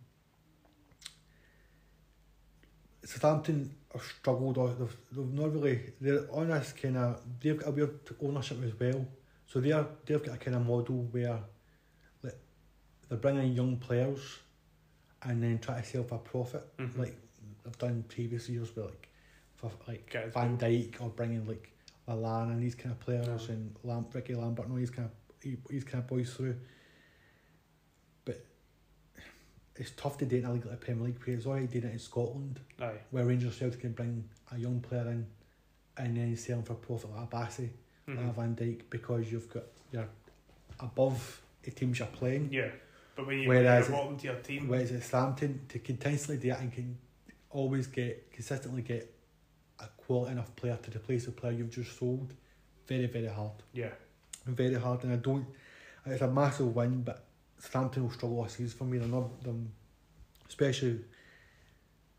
Southampton have struggled, or they've, they've not really, they're on this kind of, they've got a weird ownership as well. So they're, they've got a kind of model where like, they're bringing young players and then try to sell for profit Mhm. like I've done previous years with like for like Van. Dijk or bringing like Milan and these kind of players Yeah. and Lam- Ricky Lambert and all these kind of he- these kind of boys through. But it's tough to do it in a league like the Premier League because it's already doing it in Scotland Aye, where Rangers Celtic can bring a young player in and then sell him for profit like a Mhm. like a Van Dijk because you've got you're above the teams you're playing. yeah. But when you Whereas when bottom tier team, Whereas it's Southampton, to continuously do that and can always get, consistently get a quality enough player to replace the player you've just sold, very, very hard. yeah, Very hard. And I don't, it's a massive win, but Southampton will struggle all season for me. They're not, them, especially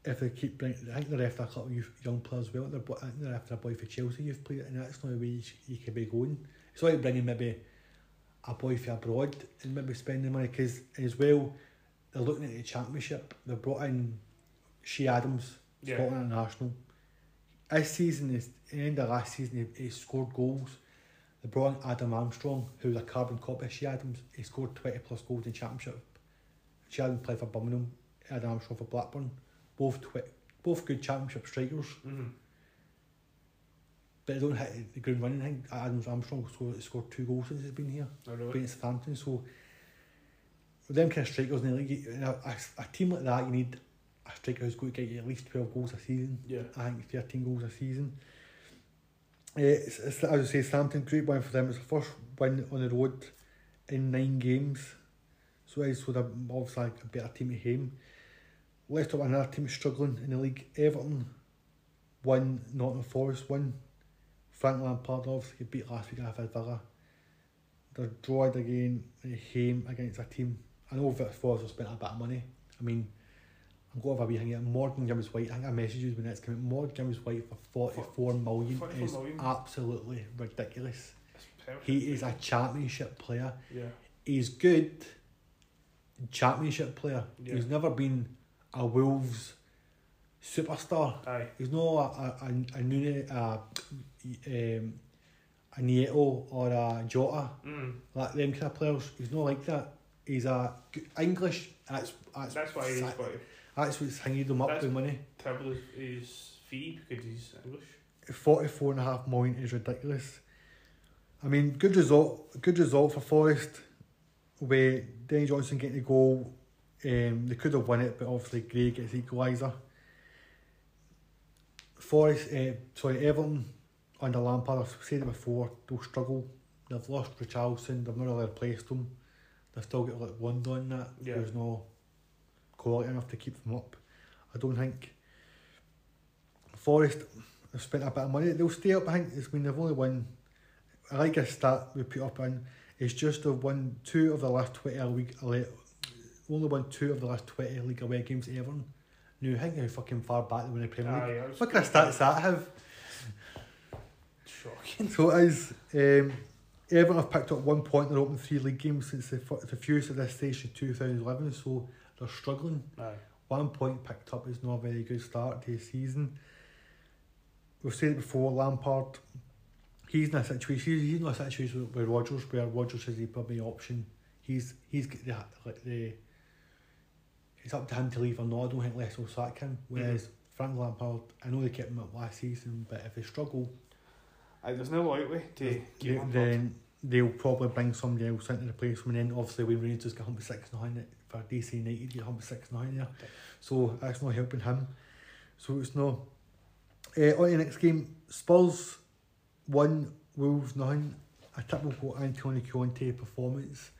if they keep bringing, I think they're after a couple of youth, young players as well. They're, I think they're after a boy for Chelsea you've played, and that's not the way you, you could be going. It's like bringing maybe a boy for abroad and maybe spending money because as well they're looking at the championship. They brought in Che Adams, Yeah. Scotland International. This season is the end of last season. He, he scored goals. They brought in Adam Armstrong, who's a carbon copy of Che Adams. He scored twenty plus goals in championship. Che Adams played for Birmingham. Adam Armstrong for Blackburn. Both twi- both good championship strikers, mhm. but they don't hit the ground running. I think Adams Armstrong scored, scored two goals since he's been here. Oh, really? Southampton. So with them kind of strikers in the league, a, a, a team like that, you need a striker who's going to get you at least twelve goals a season. Yeah, I think thirteen goals a season. It's, it's, as I say, Southampton great win for them. It's the first win on the road in nine games. So it's with a obviously a better team at home. Leicester were another team struggling in the league. Everton won, Nottingham Forest won. Frank Lampard obviously beat last week after Villa. They're drawed again at home against a team. I know that Forest have spent a bit of money. I mean, I'm going to have a wee thing here. Morgan Gibbs White, I think I messaged you when it's coming. Morgan Gibbs White for 44 million 44 is million. absolutely ridiculous. He is a championship player. Yeah, He's good championship player. Yeah. He's never been a Wolves superstar. aye, He's not a a, a, a, Nune, a, um, a Neto or a Jota mm. like them kind of players. He's not like that. He's a English. That's that's That's why he's that- got that's what's hanging them up That's- with money. his, his fee because he's English. Forty-four and a half million is ridiculous. I mean, good result. Good result for Forest. Where Danny Johnson getting the goal. Um, they could have won it, but obviously Gray gets equaliser. Forest, uh, sorry, Everton under Lampard. I've said it before. They'll struggle. They've lost Richarlison. They've not really replaced him. They've still got like one on that. Yeah. There's no quality enough to keep them up. I don't think. Forest have spent a bit of money. They'll stay up. I think it's been they've only won. I like a stat we put up in. It's just they've won two of the last twenty league. Only won two of the last twenty league away games to Everton. new. Think how fucking far back they were in the Premier League. Aye, What kind of stats that have? Shocking. So it is. Um, Everton have picked up one point in their opening three league games since the, the fewest of this stage in 2011, so they're struggling. Aye. One point picked up is not a very good start to the season. We've said it before, Lampard, he's in a situation, he's, in a situation with, with Rodgers where Rodgers is the probably option. He's he's got the, like the, it's up to him to leave or not. I don't think Les will sack him. Whereas Frank Lampard, I know they kept him up last season, but if they struggle, there's no likely to keep then they'll probably bring somebody else in to replace him. And then obviously when Rangers get home six nine for DC United, get home six nine there. So that's not helping him. So it's no. Uh, on the next game, Spurs one, Wolves nine. A typical Antonio Conte performance.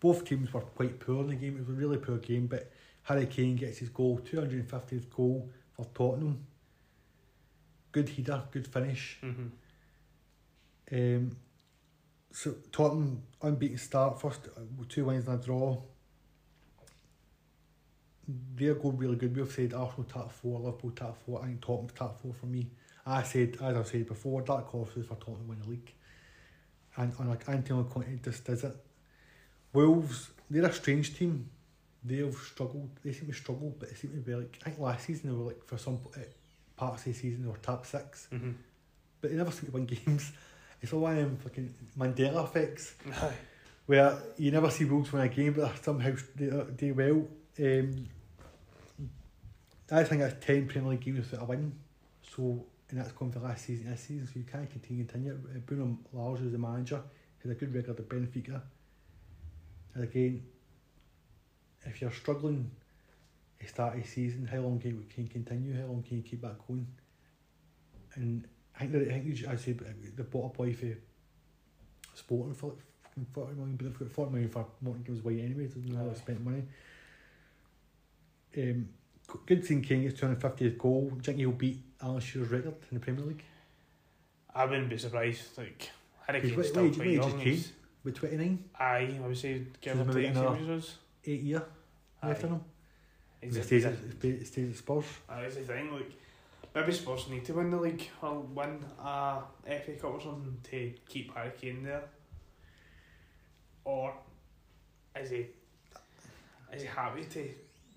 Both teams were quite poor in the game. It was a really poor game, but Harry Kane gets his goal, two hundred and fiftieth goal for Tottenham. Good header, good finish. Mm-hmm. Um, so Tottenham unbeaten start, first uh, two wins and a draw. They're going really good. We've said Arsenal top four, Liverpool top four, I think Tottenham top four for me. I said, as I've said before, dark horses for Tottenham win the league. And, and like Antonio Conte just does it. Wolves, they're a strange team. They've struggled. They seem to struggle, but they seem to be like. I think last season they were like for some uh, parts of the season they were top six, Mm-hmm. but they never seem to win games. It's all one of them fucking Mandela effects where you never see Wolves win a game, but somehow they uh, do well. Um, I think that's ten Premier League games without a win. So and that's come for last season. This season, so you can't continue. Continue. Bruno Lage is the manager. Has a good record at Benfica. And again, if you're struggling to start a season, how long can you, can you continue? How long can you keep that going? And I think that I think you I say the bottom boy for Sporting for like fucking forty million, but they've got forty million for Morton Gibbs White anyway, so they know how to spend money. Um, good seeing King hundred fiftieth goal. Do you think he'll beat Alan Shearer's record in the Premier League I wouldn't be surprised. Like Harry Kane's still quite is young. He's- with twenty nine? Aye, I would say give So or maybe take another- same as. Eight year left in him. He's He stays at, stays at Spurs. Aye, That's the thing, like maybe Spurs need to win the league or win a FA Cup or something to keep Harry Kane there. Or is he is he happy to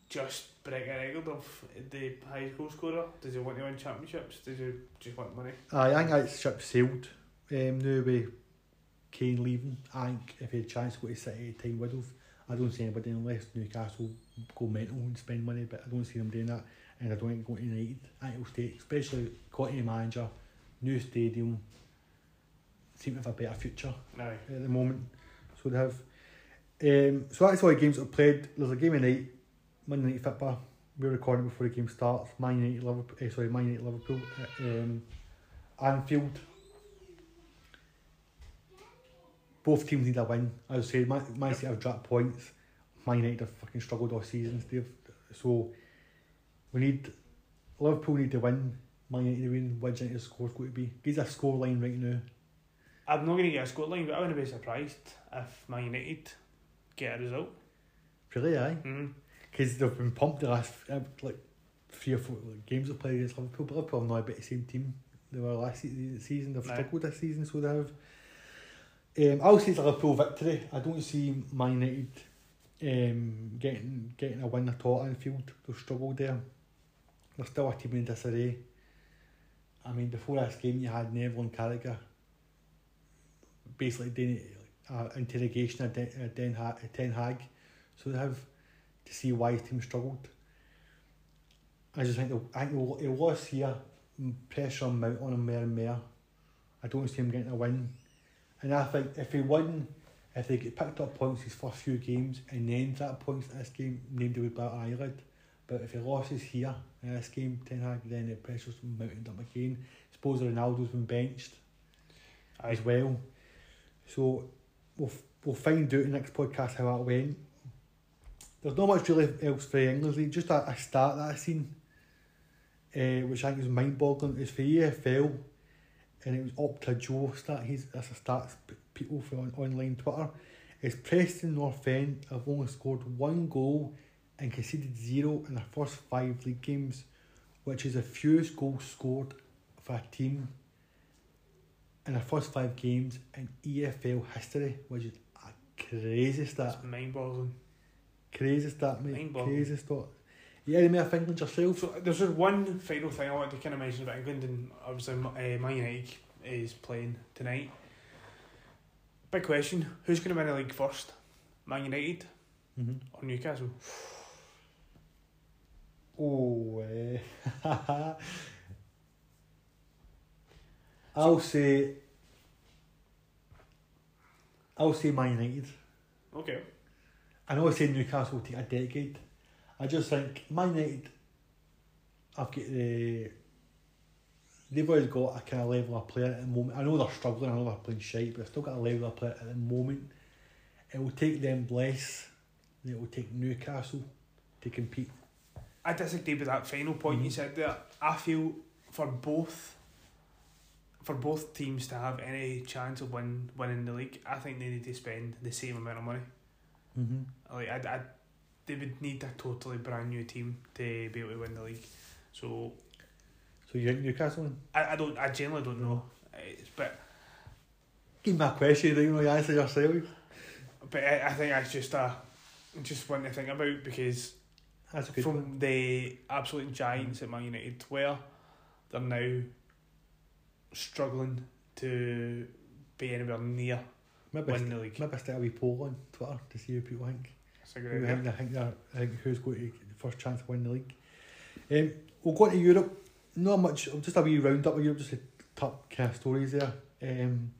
just break a record of the highest goal scorer? Does he want to win championships? Does he just want money? Aye, I think that ship sailed. Um, now with Kane leaving, I think if he had a chance to go to City, time would have. I don't see anybody unless Newcastle go mental and spend money, but I don't see them doing that. And I don't think going to United. I think it'll stay, especially Conte manager, new stadium, seem to have a better future No. at the moment. So they have. Um, so that's all the games that are played. There's a game at night, Monday Night Football. We're recording before the game starts. Man United, Liverpool. Eh, sorry, Man United, Liverpool. At, um, Anfield. Both teams need a win. As I said, Man, Man City have dropped points. Man United have fucking struggled all season. They've, so we need Liverpool need to win. Man United to win. What do you think the score's going to be? Give us a score line right now. I'm not going to get a scoreline, but I wouldn't be surprised if Man United get a result. Really, aye. Mm-hmm. because they've been pumped the last uh, like three or four like, games they've played against Liverpool. But Liverpool are not about the same team they were last se- season. They've No. struggled this season, so they have. Um, I'll say it's Liverpool victory. I don't see Man United um, getting getting a win at all Anfield. They've struggled there. They're still a team in disarray. I mean, before this game, you had Neville and Carragher basically doing uh, interrogation at Den, Den ha- uh, Ten Hag. So they have to see why his team struggled. I just think they'll, I think they'll, lost here, pressure on him, on him more and more. I don't see him getting a win. And I think if he won, if they get picked up points his first few games and then that points in this game, named it would bat an eyelid. But if he loses here in this game, Ten Hag, then the pressure's mounted up again. Suppose Ronaldo's been benched Aye. as well. So we'll we'll find out in the next podcast how that went. There's not much really else for the English League, just a, a start that I've seen, uh, which I think is mind boggling. It's for EFL and it was up to Joe start. He's that's a stats people for on, online Twitter. It's Preston North End have only scored one goal and conceded zero in their first five league games, which is the fewest goals scored for a team in their first five games in EFL history, which is a crazy stat. It's mind boggling. Crazy stat, mate. Crazy stat. You any more England yourself? So there's just one final thing I want to kind of mention about England, and obviously uh, Man United is playing tonight. Big question: Who's going to win the league first, Man United Mm-hmm. or Newcastle? Oh, eh. I'll say. I'll say Man United. Okay. I know I say Newcastle will take a decade. I just think Man United. I've got the. They've always got a kind of level of player at the moment. I know they're struggling. I know they're playing shite, but they've still got a level of player at the moment. It will take them less. than It will take Newcastle to compete. I disagree with that final point you Mhm. said there. I feel for both for both teams to have any chance of win winning the league, I think they need to spend the same amount of money. Mm-hmm. Like I, I they would need a totally brand new team to be able to win the league. So So you think Newcastle? Then? I, I don't I generally don't know. It's, but Give me a question, you know, you answer yourself. but I, I think that's just a just one to think about because That's a good from one. the absolute giants at Man United where they're now struggling to be anywhere near Maybe, win st- the league. maybe stick a wee poll on Twitter to see what people think. That's a Who idea. think, I think, I think who's going to the first chance to win the league. Um, we'll go to Europe. Not much, just a wee roundup of Europe, just the top kind of stories there. Um,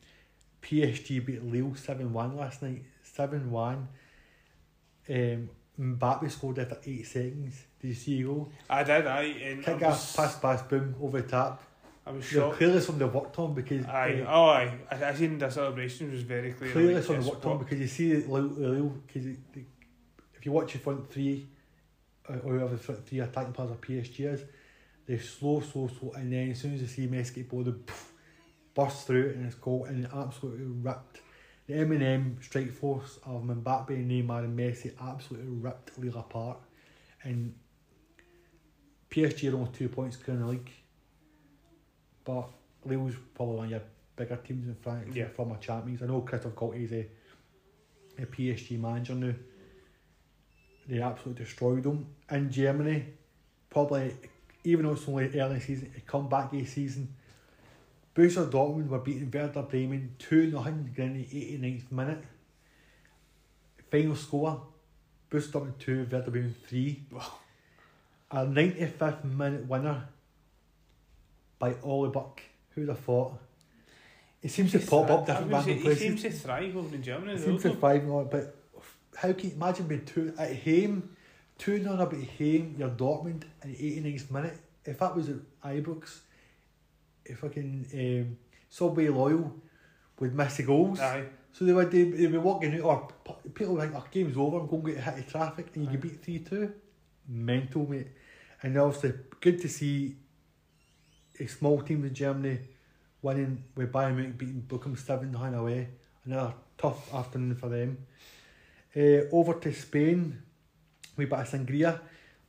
PSG beat Lille 7 1 last night. 7 1. Um, Mbappe scored after 8 seconds. Did you see you go? I did, I and I Kick off, pass, pass, boom, over the top. I was shocked. clearly something they worked on because. Aye, uh, oh aye. I, I seen the celebration was very clear. clearly like, something worked on because you see Lille, Lille because if you watch the front three uh, or whoever the front three attacking players of PSG is, they're slow, slow, slow, and then as soon as they see Messi get ball, they poof, burst through and it's goal and it absolutely ripped. The M&M strike force of Mbappe, Neymar and Messi absolutely ripped Lille apart and PSG are only two points clear in the league but Lille's probably one of your bigger teams in France Yeah. former champions. I know Christophe Galtier is a, a PSG manager now. They absolutely destroyed them. In Germany, probably, even though it's only early season, a comeback a season. Borussia Dortmund were beating Werder Bremen 2 0 in the 89th minute. Final score Borussia Dortmund 2, Werder Bremen 3. Wow. A 95th minute winner by Ollie Burke. Who'd have thought? It seems to pop thri- up different random say, He seems to thrive over in Germany. It seems to thrive but how can you imagine being two at home, two none up at home, your Dortmund in the 89th minute? If that was at Ibrox, if fucking um, Subway Loyal would miss the goals. Aye. So they would they, they'd be walking out, or people would think, oh, game's over, I'm going to get hit the traffic, and you Aye. can beat 3 2. Mental, mate. And obviously, good to see a small team in Germany winning with Bayern Munich beating Bochum 7 0 away. Another tough afternoon for them. Uh, over to Spain, we bit of Sangria.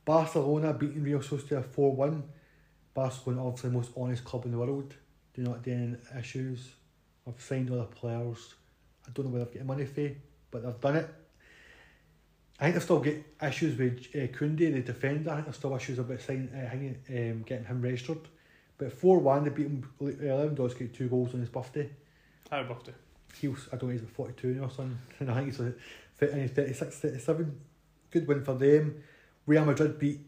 Barcelona beating Real Sociedad 4 1. Barcelona, obviously, the most honest club in the world. Do not do any issues. I've signed all the players. I don't know where they've got money for, but they've done it. I think they've still got issues with uh, Kounde, the defender. I think there's still issues about signing, uh, hanging, um, getting him registered. But 4 1, they beat him. Uh, Lewandowski got two goals on his birthday. Happy birthday. He was, I don't know, he's about 42 now or something. And I think he's, like, fit- and he's 36, 37. Good win for them. Real Madrid beat,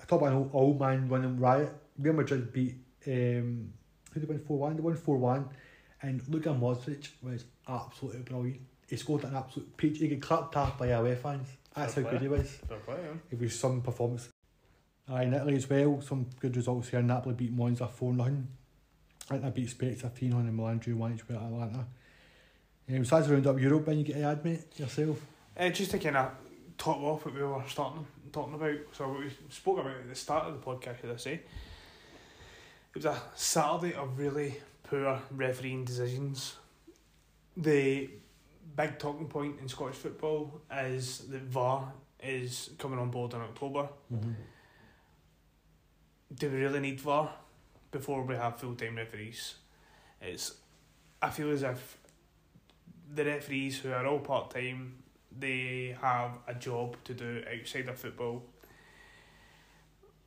I talk about an old, old man winning riot. Real Madrid beat, um, who did they win 4 1? They won 4 1. And Luka Modric was absolutely brilliant. He scored an absolute peach. He got clapped half by away fans. That's Fair how play. good he was. Fair play, yeah. It was some performance. Aye, in Italy as well, some good results here. Napoli beat Monza 4 0. I think they beat Spezia 3 0 and Milan drew 1 each with Atalanta. Um, so that's round up Europe, and you get to add, mate, yourself. Uh, just to kind of top off what we were starting talking about. So what we spoke about at the start of the podcast, should I say? It was a Saturday of really poor refereeing decisions. The big talking point in Scottish football is that VAR is coming on board in October. Mm-hmm. Do we really need VAR before we have full time referees? It's I feel as if the referees who are all part time they have a job to do outside of football.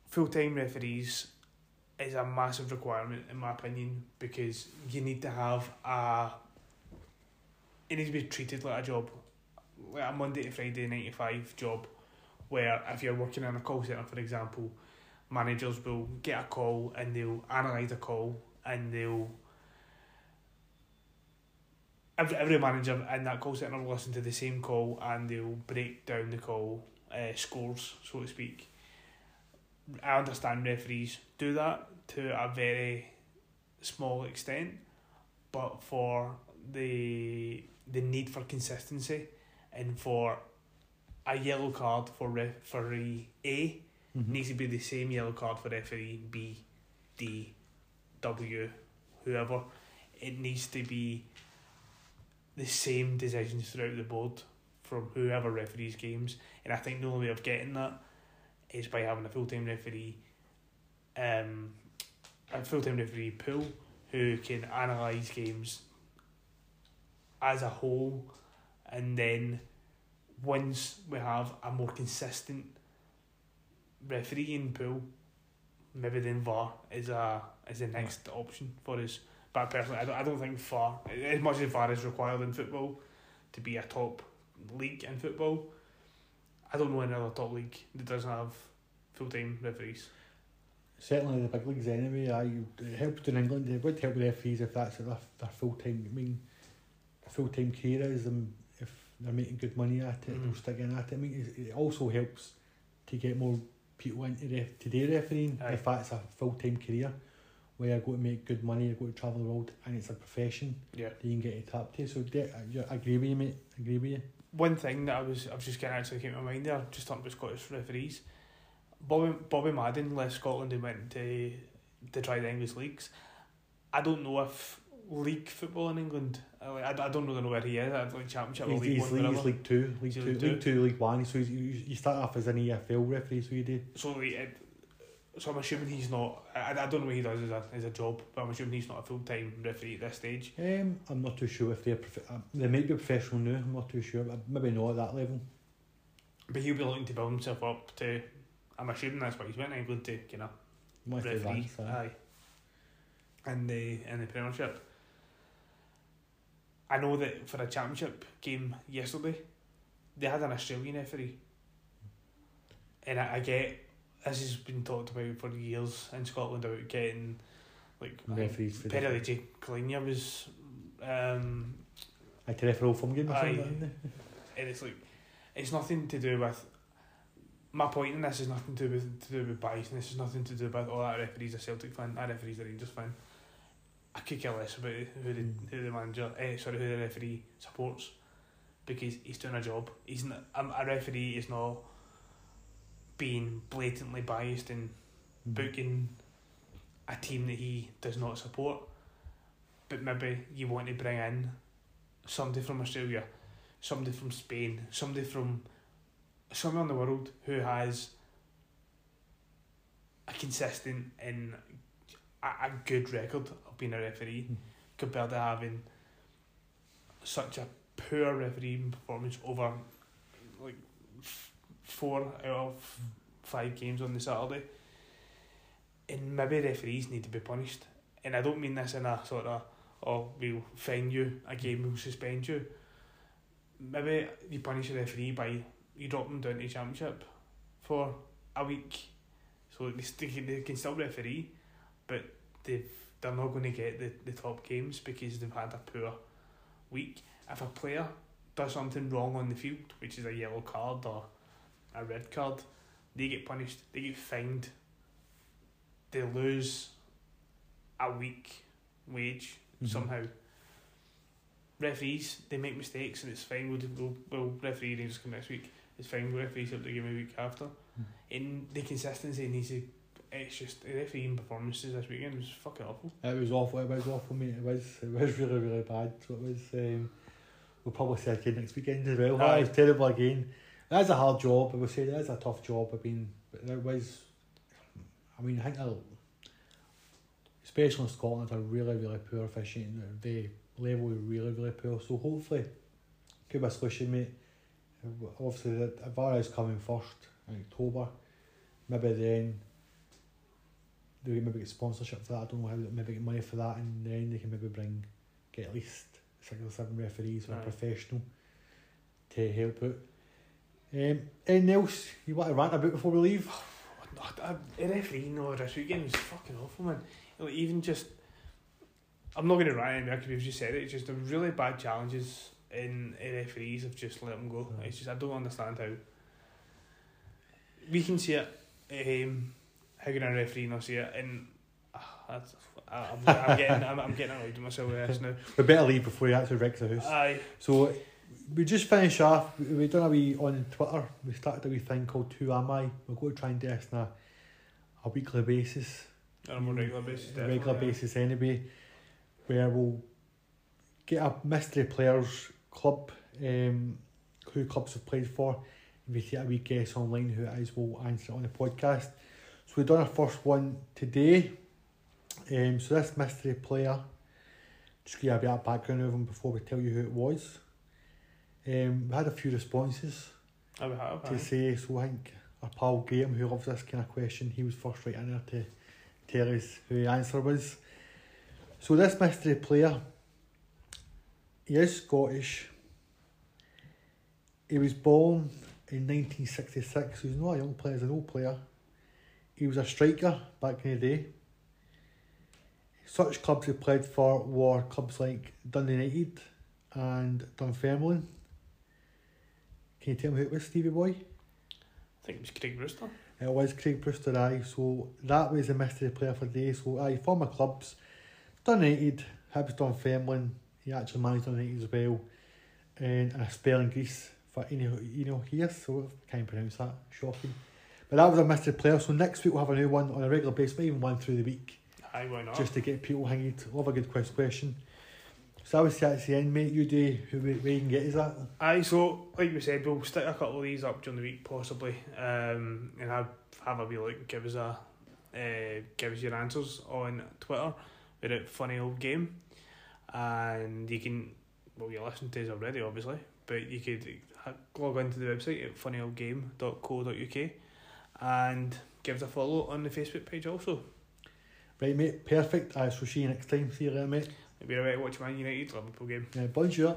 Full time referees is a massive requirement in my opinion because you need to have a it needs to be treated like a job. Like a Monday to Friday nine to five job where if you're working in a call centre for example, managers will get a call and they'll analyse the call and they'll every, every manager in that call centre will listen to the same call and they'll break down the call uh, scores, so to speak. I understand referees do that to a very small extent, but for the the need for consistency and for a yellow card for referee A Mm-hmm. needs to be the same yellow card for referee B, D, W, whoever. It needs to be the same decisions throughout the board from whoever referees games. And I think the only way of getting that is by having a full time referee, um, a full time referee pool who can analyse games as a whole, and then once we have a more consistent refereeing pool, maybe then VAR is a is the next option for us. But personally, I don't, I don't think VAR, as much as VAR is required in football to be a top league in football, I don't know any other top league that doesn't have full time referees. Certainly the big leagues anyway. I it helped in England. It would help the referees if that's their, their full time. I mean, full time career is them. If they're making good money at it, Mhm. they'll stick in at it. I mean, it, it also helps to get more people into ref, today refereeing Aye. if that's a full time career where you go to make good money, you go to travel the world, and it's a profession Yeah. that you can get to tap to. So de- uh, I, I agree with you, mate. I agree with you. One thing that I was I was just getting actually came to my mind there, just talking about Scottish referees. Bobby Bobby Madden left Scotland and went to to try the English leagues. I don't know if league football in England. Uh, I, I, I don't really know where he is. I like championship He's, league he's, one, league, he's. League Two, League Two, League Two. League One. So you, you start off as an EFL referee, so you do. So it, so I'm assuming he's not. I, I don't know what he does as a as a job, but I'm assuming he's not a full time referee at this stage. Um, I'm not too sure if they're prof- uh, they might be professional now. I'm not too sure, but maybe not at that level. But he'll be looking to build himself up to. I'm assuming that's what he's went to England to, you know. He wants to referee. advance, aye. In the in the Premiership. I know that for a championship game yesterday, they had an Australian referee. And I, I get this has been talked about for years in Scotland about getting like Referees for Perry Kalinia was um I to referee from game or Aye. something. and it's like it's nothing to do with my point in this is nothing to do with to do with bias and this is nothing to do with oh that referee's a Celtic fan, that referee's a Rangers fan. I could care less about who the Mm. who the manager eh, sorry who the referee supports because he's doing a job. He's not um, a referee is not being blatantly biased and Mm. booking a team that he does not support. But maybe you want to bring in somebody from Australia, somebody from Spain, somebody from somewhere in the world who has a consistent and a, a good record of being a referee Mm. compared to having such a poor refereeing performance over four out of five games on the Saturday. And maybe referees need to be punished. And I don't mean this in a sort of, oh, we'll fine you, a game will suspend you. Maybe you punish a referee by you drop them down to championship for a week. So they, they can still referee, but they've, they're not going to get the, the top games because they've had a poor week. If a player does something wrong on the field, which is a yellow card or a red card, they get punished, they get fined, they lose a week wage Mhm. somehow. Referees, they make mistakes and it's fine. We'll, we'll, we'll referee Rangers come next week. It's fine. We'll referee up the game a week after. And the consistency needs to. It's just the refereeing performances this weekend was fucking awful. It was awful. It was awful, mate. It was. It was really, really bad. So it was. Um, we'll probably see again next weekend as well. Aye. It was terrible again. That's a hard job. I would say that is a tough job. I mean, but there was. I mean, I think they're, especially in Scotland, are really, really poor officiating. The level is really, really poor. So hopefully, give us a solution, mate. Obviously, the VAR is coming first in October. Maybe then they maybe get sponsorship for that. I don't know how. they Maybe get money for that, and then they can maybe bring get at least six or seven referees or a professional to help out. Um, anything else you want to rant about before we leave? A referee no this weekend was fucking awful, man. Like, even just, I'm not going to rant anymore because we've just said it. It's just the really bad challenges in in referees have just let them go. It's just I don't understand how we can see it. Um, how can a referee not see it? And that's, I- I'm, I'm getting I'm, I'm getting annoyed with myself with this now. We better leave before you actually wreck the house. Aye, So we just finished off. We done a wee on Twitter. We started a wee thing called Who Am I? We're going to try and do this on a, a weekly basis, on a regular basis. a regular definitely, basis anyway, where we'll get a mystery players club, um, who clubs have played for. If we take a wee guess online who it is, we'll answer it on the podcast. So we've done our first one today. Um, so this mystery player, just give you a bit of background of him before we tell you who it was. Um, we had a few responses I would have. to aye. say, so I think our pal Graham, who loves this kind of question, he was first right in there to tell us who the answer was. So this mystery player, he is Scottish. He was born in 1966, so he's not a young player, he's an old player. He was a striker back in the day. Such clubs he played for were clubs like Dundee United and Dunfermline. Can you tell me who it was, Stevie Boy? I think it was Craig Brewster. It was Craig Brewster, aye. So that was the mystery player for the day. So aye, former clubs, United, Hibs, Dunfermline. He actually managed United as well, and a spell in Greece for you know here. So I can't pronounce that. Shocking. But that was a mystery player. So next week we'll have a new one on a regular basis, maybe even one through the week, Aye, why not? just to get people hanging. Love a good quest question. So I was at the end, mate. You do who where you can get is that? Aye, so like we said, we'll stick a couple of these up during the week possibly, um, and have have a wee look, give us a, uh, give us your answers on Twitter. We're at funny auld game, and you can, well, you listen to us already, obviously, but you could log into the website at funnyauldgame.co.uk and give us a follow on the Facebook page also. Right, mate. Perfect. I shall see you next time. See you later, mate. We're about to watch Man United Liverpool game. Uh, bonjour.